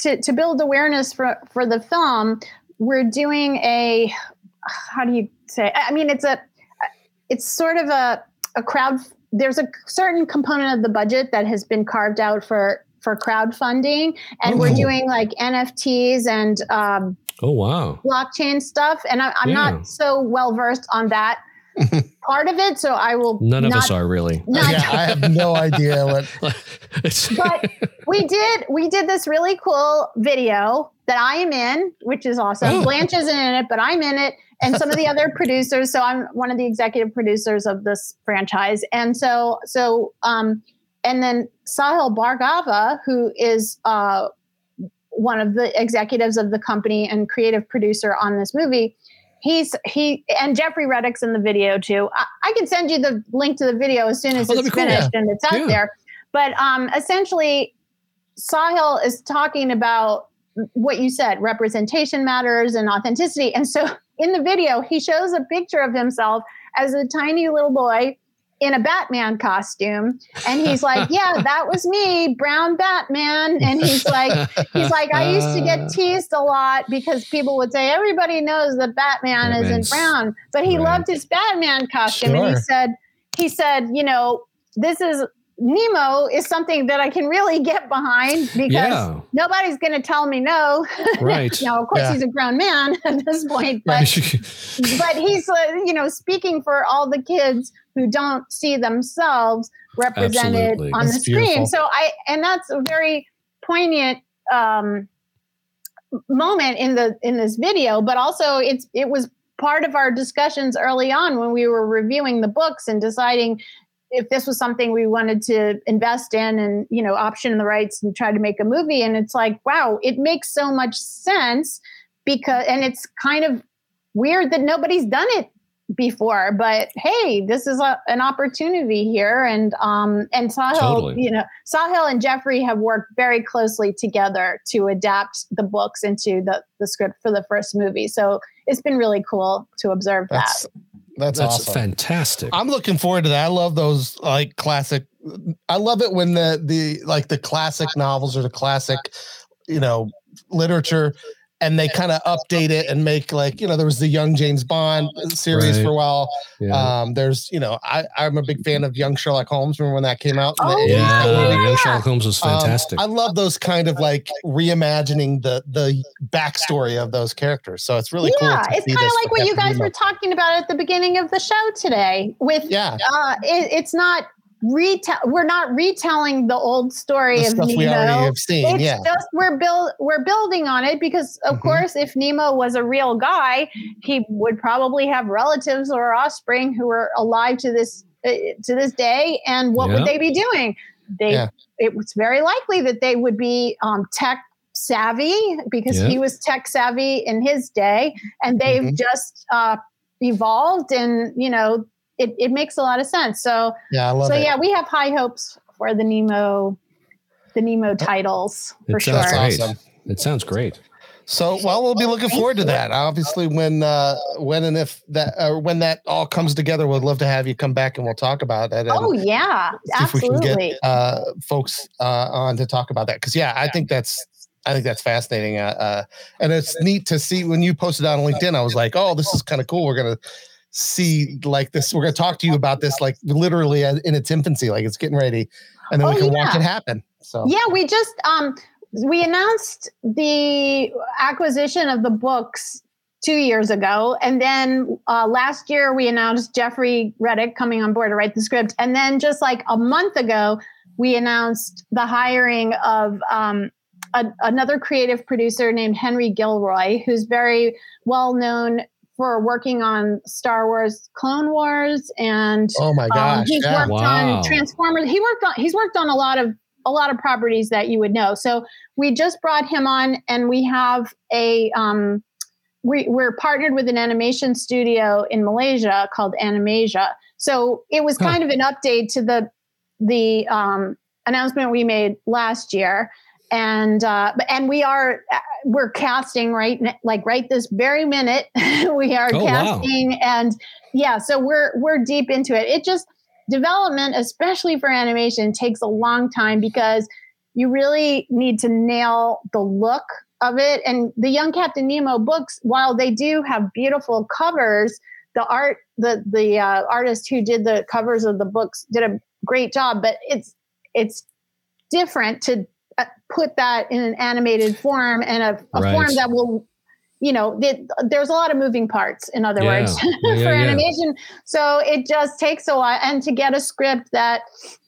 to to build awareness for for the film. We're doing a how do you say? I mean, it's a it's sort of a a crowd. There's a certain component of the budget that has been carved out for for crowdfunding, and we're Oh. doing like NFTs and um, oh wow. blockchain stuff. And I, I'm Yeah. not so well versed on that part of it, so I will. None of us are really. Not yeah, I have no idea what. It's- but we did we did this really cool video that I am in, which is awesome. Oh. Blanche isn't in it, but I'm in it, and some of the other producers. So I'm one of the executive producers of this franchise, and so so um, and then Sahil Bhargava, who is uh, one of the executives of the company and creative producer on this movie. He's he and Jeffrey Reddick's in the video too. I, I can send you the link to the video as soon as Oh, it's cool. finished and it's out Yeah. there. But um, essentially, Sahil is talking about what you said representation matters and authenticity. And so in the video, he shows a picture of himself as a tiny little boy in a Batman costume. And he's like, Yeah, that was me, brown Batman. And he's like, He's like, I used to get teased a lot because people would say, Everybody knows that Batman Batman's- isn't brown. But he right. loved his Batman costume. And he said, he said, you know, this is Nemo is something that I can really get behind because yeah. nobody's going to tell me no. Right. now, of course, Yeah. he's a grown man at this point, but but he's uh, you know speaking for all the kids who don't see themselves represented Absolutely. on That's the screen. beautiful. So I and that's a very poignant um, moment in the in this video, but also it's it was part of our discussions early on when we were reviewing the books and deciding if this was something we wanted to invest in and you know option the rights and try to make a movie and it's like wow it makes so much sense because and it's kind of weird that nobody's done it before but hey this is a, an opportunity here and um and sahil Totally. you know sahil and jeffrey have worked very closely together to adapt the books into the the script for the first movie so it's been really cool to observe That's that that's, That's awesome. fantastic. I'm looking forward to that. I love those like classic. I love it when the the like the classic novels or the classic, you know, literature, and they kind of update it and make like you know there was the Young James Bond series Right. for a while. yeah. Um, there's you know I I'm a big fan of Young Sherlock Holmes. Remember when that came out? Oh, 80s? yeah, yeah, Young. Sherlock Holmes was Um, fantastic. I love those kind of like reimagining the the backstory of those characters. So it's really yeah, cool. to it's kind of like what you guys were talking about at the beginning of the show today. With Yeah, uh, it, it's not retell. We're not retelling the old story the of stuff Nemo. we already have seen. it's yeah, just we're build we're building on it because of Mhm. course if Nemo was a real guy, he would probably have relatives or offspring who are alive to this uh, to this day. And what Yeah. would they be doing? They Yeah. it was very likely that they would be um, tech savvy because Yeah. he was tech savvy in his day, and they've Mhm. just uh, evolved, and you know it, it makes a lot of sense. So yeah, I love so it. yeah, we have high hopes for the Nemo, the Nemo titles for It sure. sounds That's awesome. It sounds great. So, well, we'll be looking forward to that. Obviously, when uh, when and if that uh, when that all comes together, we'd love to have you come back and we'll talk about it. And Oh yeah, see if we can absolutely. get uh, folks uh, on to talk about that because yeah, I think that's I think that's fascinating. Uh, uh, and it's neat to see when you posted on LinkedIn. I was like, oh, this is kind of cool. We're gonna see like this. We're gonna talk to you about this like literally in its infancy, like it's getting ready, and then Oh, we can watch it happen. So Yeah, we just um we announced the acquisition of the books two years ago, and then uh, last year we announced Jeffrey Reddick coming on board to write the script, and then just like a month ago we announced the hiring of um, a, another creative producer named Henry Gilroy, who's very well known for working on Star Wars Clone Wars and oh my um, gosh, he's yeah. worked Wow. on Transformers. He worked on he's worked on a lot of a lot of properties that you would know. So we just brought him on, and we have a um, we, we're partnered with an animation studio in Malaysia called Animasia. So it was Huh. kind of an update to the the um, announcement we made last year. And uh, and we are we're casting right like right this very minute we are Oh, wow. casting and yeah so we're we're deep into it it just development, especially for animation, takes a long time because you really need to nail the look of it. And the Young Captain Nemo books, while they do have beautiful covers, the art, the the uh, artist who did the covers of the books did a great job. But it's it's different to uh, put that in an animated form and a, a Right. form that will you know it, there's a lot of moving parts in other Yeah. words Yeah, for yeah. animation so it just takes a while and to get a script that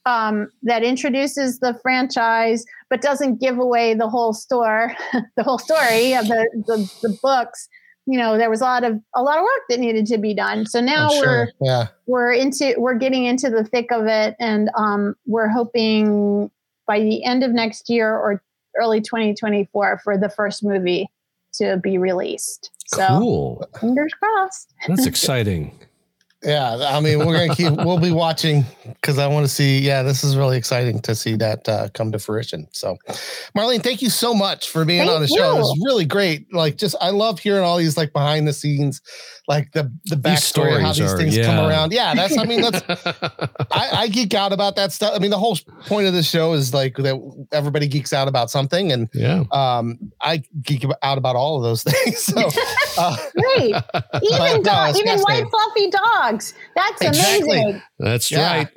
um, that introduces the franchise but doesn't give away the whole store the whole story of the, the the books you know there was a lot of a lot of work that needed to be done so now I'm we're sure. Yeah. we're into we're getting into the thick of it and um, we're hoping by the end of next year or early 2024 for the first movie to be released so Cool. fingers crossed That's exciting. Yeah, I mean, we're gonna keep. we'll be watching because I want to see. Yeah, this is really exciting to see that uh, come to fruition. So, Marlene, thank you so much for being Thank on the show. It was really great. Like, just I love hearing all these like behind the scenes, like the the These backstory, how these are- things come around. Yeah, that's. I mean, that's. I, I geek out about that stuff. I mean, the whole point of this show is like that everybody geeks out about something, and yeah. um, I geek out about all of those things. So, uh, great even no, dog, it's even white fascinating. fluffy dogs that's Exactly. amazing That's Yeah. right.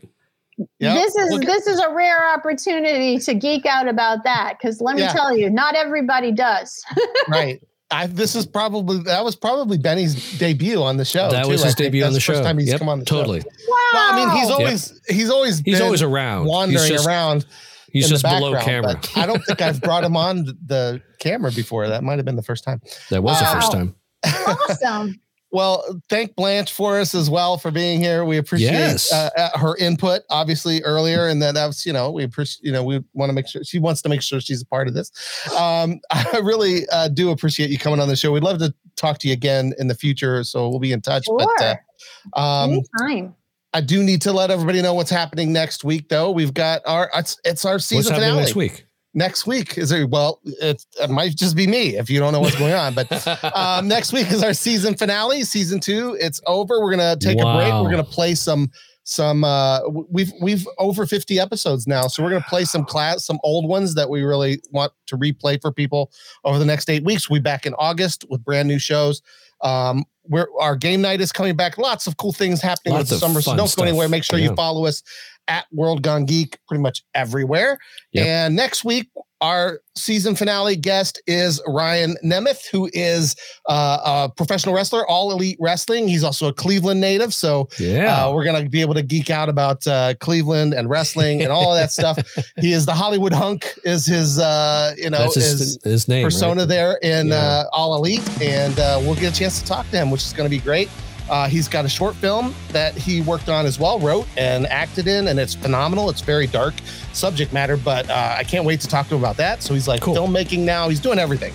Yep. this is Look- this is a rare opportunity to geek out about that because let me Yeah. tell you not everybody does right. I, this is probably that was probably Benny's debut on the show. that too, was his think. debut That's on the show. First time he's Yep, come on the show. totally. wow Well, I mean, he's Wow. always he's always He's been always around. wandering he's just, around. He's just below camera. I don't think I've brought him on the camera before. That might have been the first time. That was the first time. awesome Well, thank Blanche for us as well for being here. We appreciate Yes. uh, uh, her input, obviously earlier, and then that was, you know, we appreciate, you know, we want to make sure she wants to make sure she's a part of this. Um, I really uh, do appreciate you coming on the show. We'd love to talk to you again in the future, so we'll be in touch. But uh, um, anytime I do need to let everybody know what's happening next week, though. We've got our it's, it's our season What's happening finale next week? Next week is there? Well, it, it might just be me if you don't know what's going on, but um, next week is our season finale, season two. It's over. We're gonna take a break. We're gonna play some some. Uh, we've we've over fifty episodes now, so we're gonna play some class, some old ones that we really want to replay for people over the next eight weeks. We'll be back in August with brand new shows. Um, we're our game night is coming back. Lots of cool things happening Lots with the summer. So don't go anywhere. Make sure you follow us at World Gone Geek pretty much everywhere. Yep. And next week, our season finale guest is Ryan Nemeth, who is uh, a professional wrestler, all elite wrestling. He's also a Cleveland native. So Yeah. uh, we're going to be able to geek out about uh, Cleveland and wrestling and all of that stuff. He is the Hollywood hunk, is his, uh, you know, That's is his, his name. persona right? there in Yeah. uh, All Elite, and uh, we'll get a chance to talk to him, which is going to be great. Uh, he's got a short film that he worked on as well, wrote and acted in, and it's phenomenal. It's very dark subject matter, but uh, I can't wait to talk to him about that. So he's like Cool. filmmaking now. He's doing everything,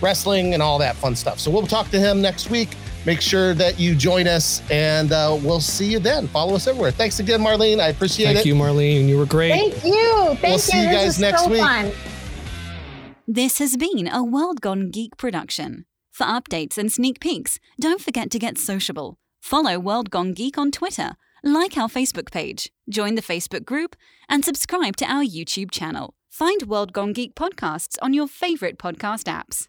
wrestling and all that fun stuff. So we'll talk to him next week. Make sure that you join us, and uh, we'll see you then. Follow us everywhere. Thanks again, Marlene. I appreciate Thank it. Thank you, Marlene. You were great. thank you thank see you you this guys next so week. fun This has been a World Gone Geek production. For updates and sneak peeks, don't forget to get sociable. Follow World Gone Geek on Twitter, like our Facebook page, join the Facebook group, and subscribe to our YouTube channel. Find World Gone Geek podcasts on your favorite podcast apps.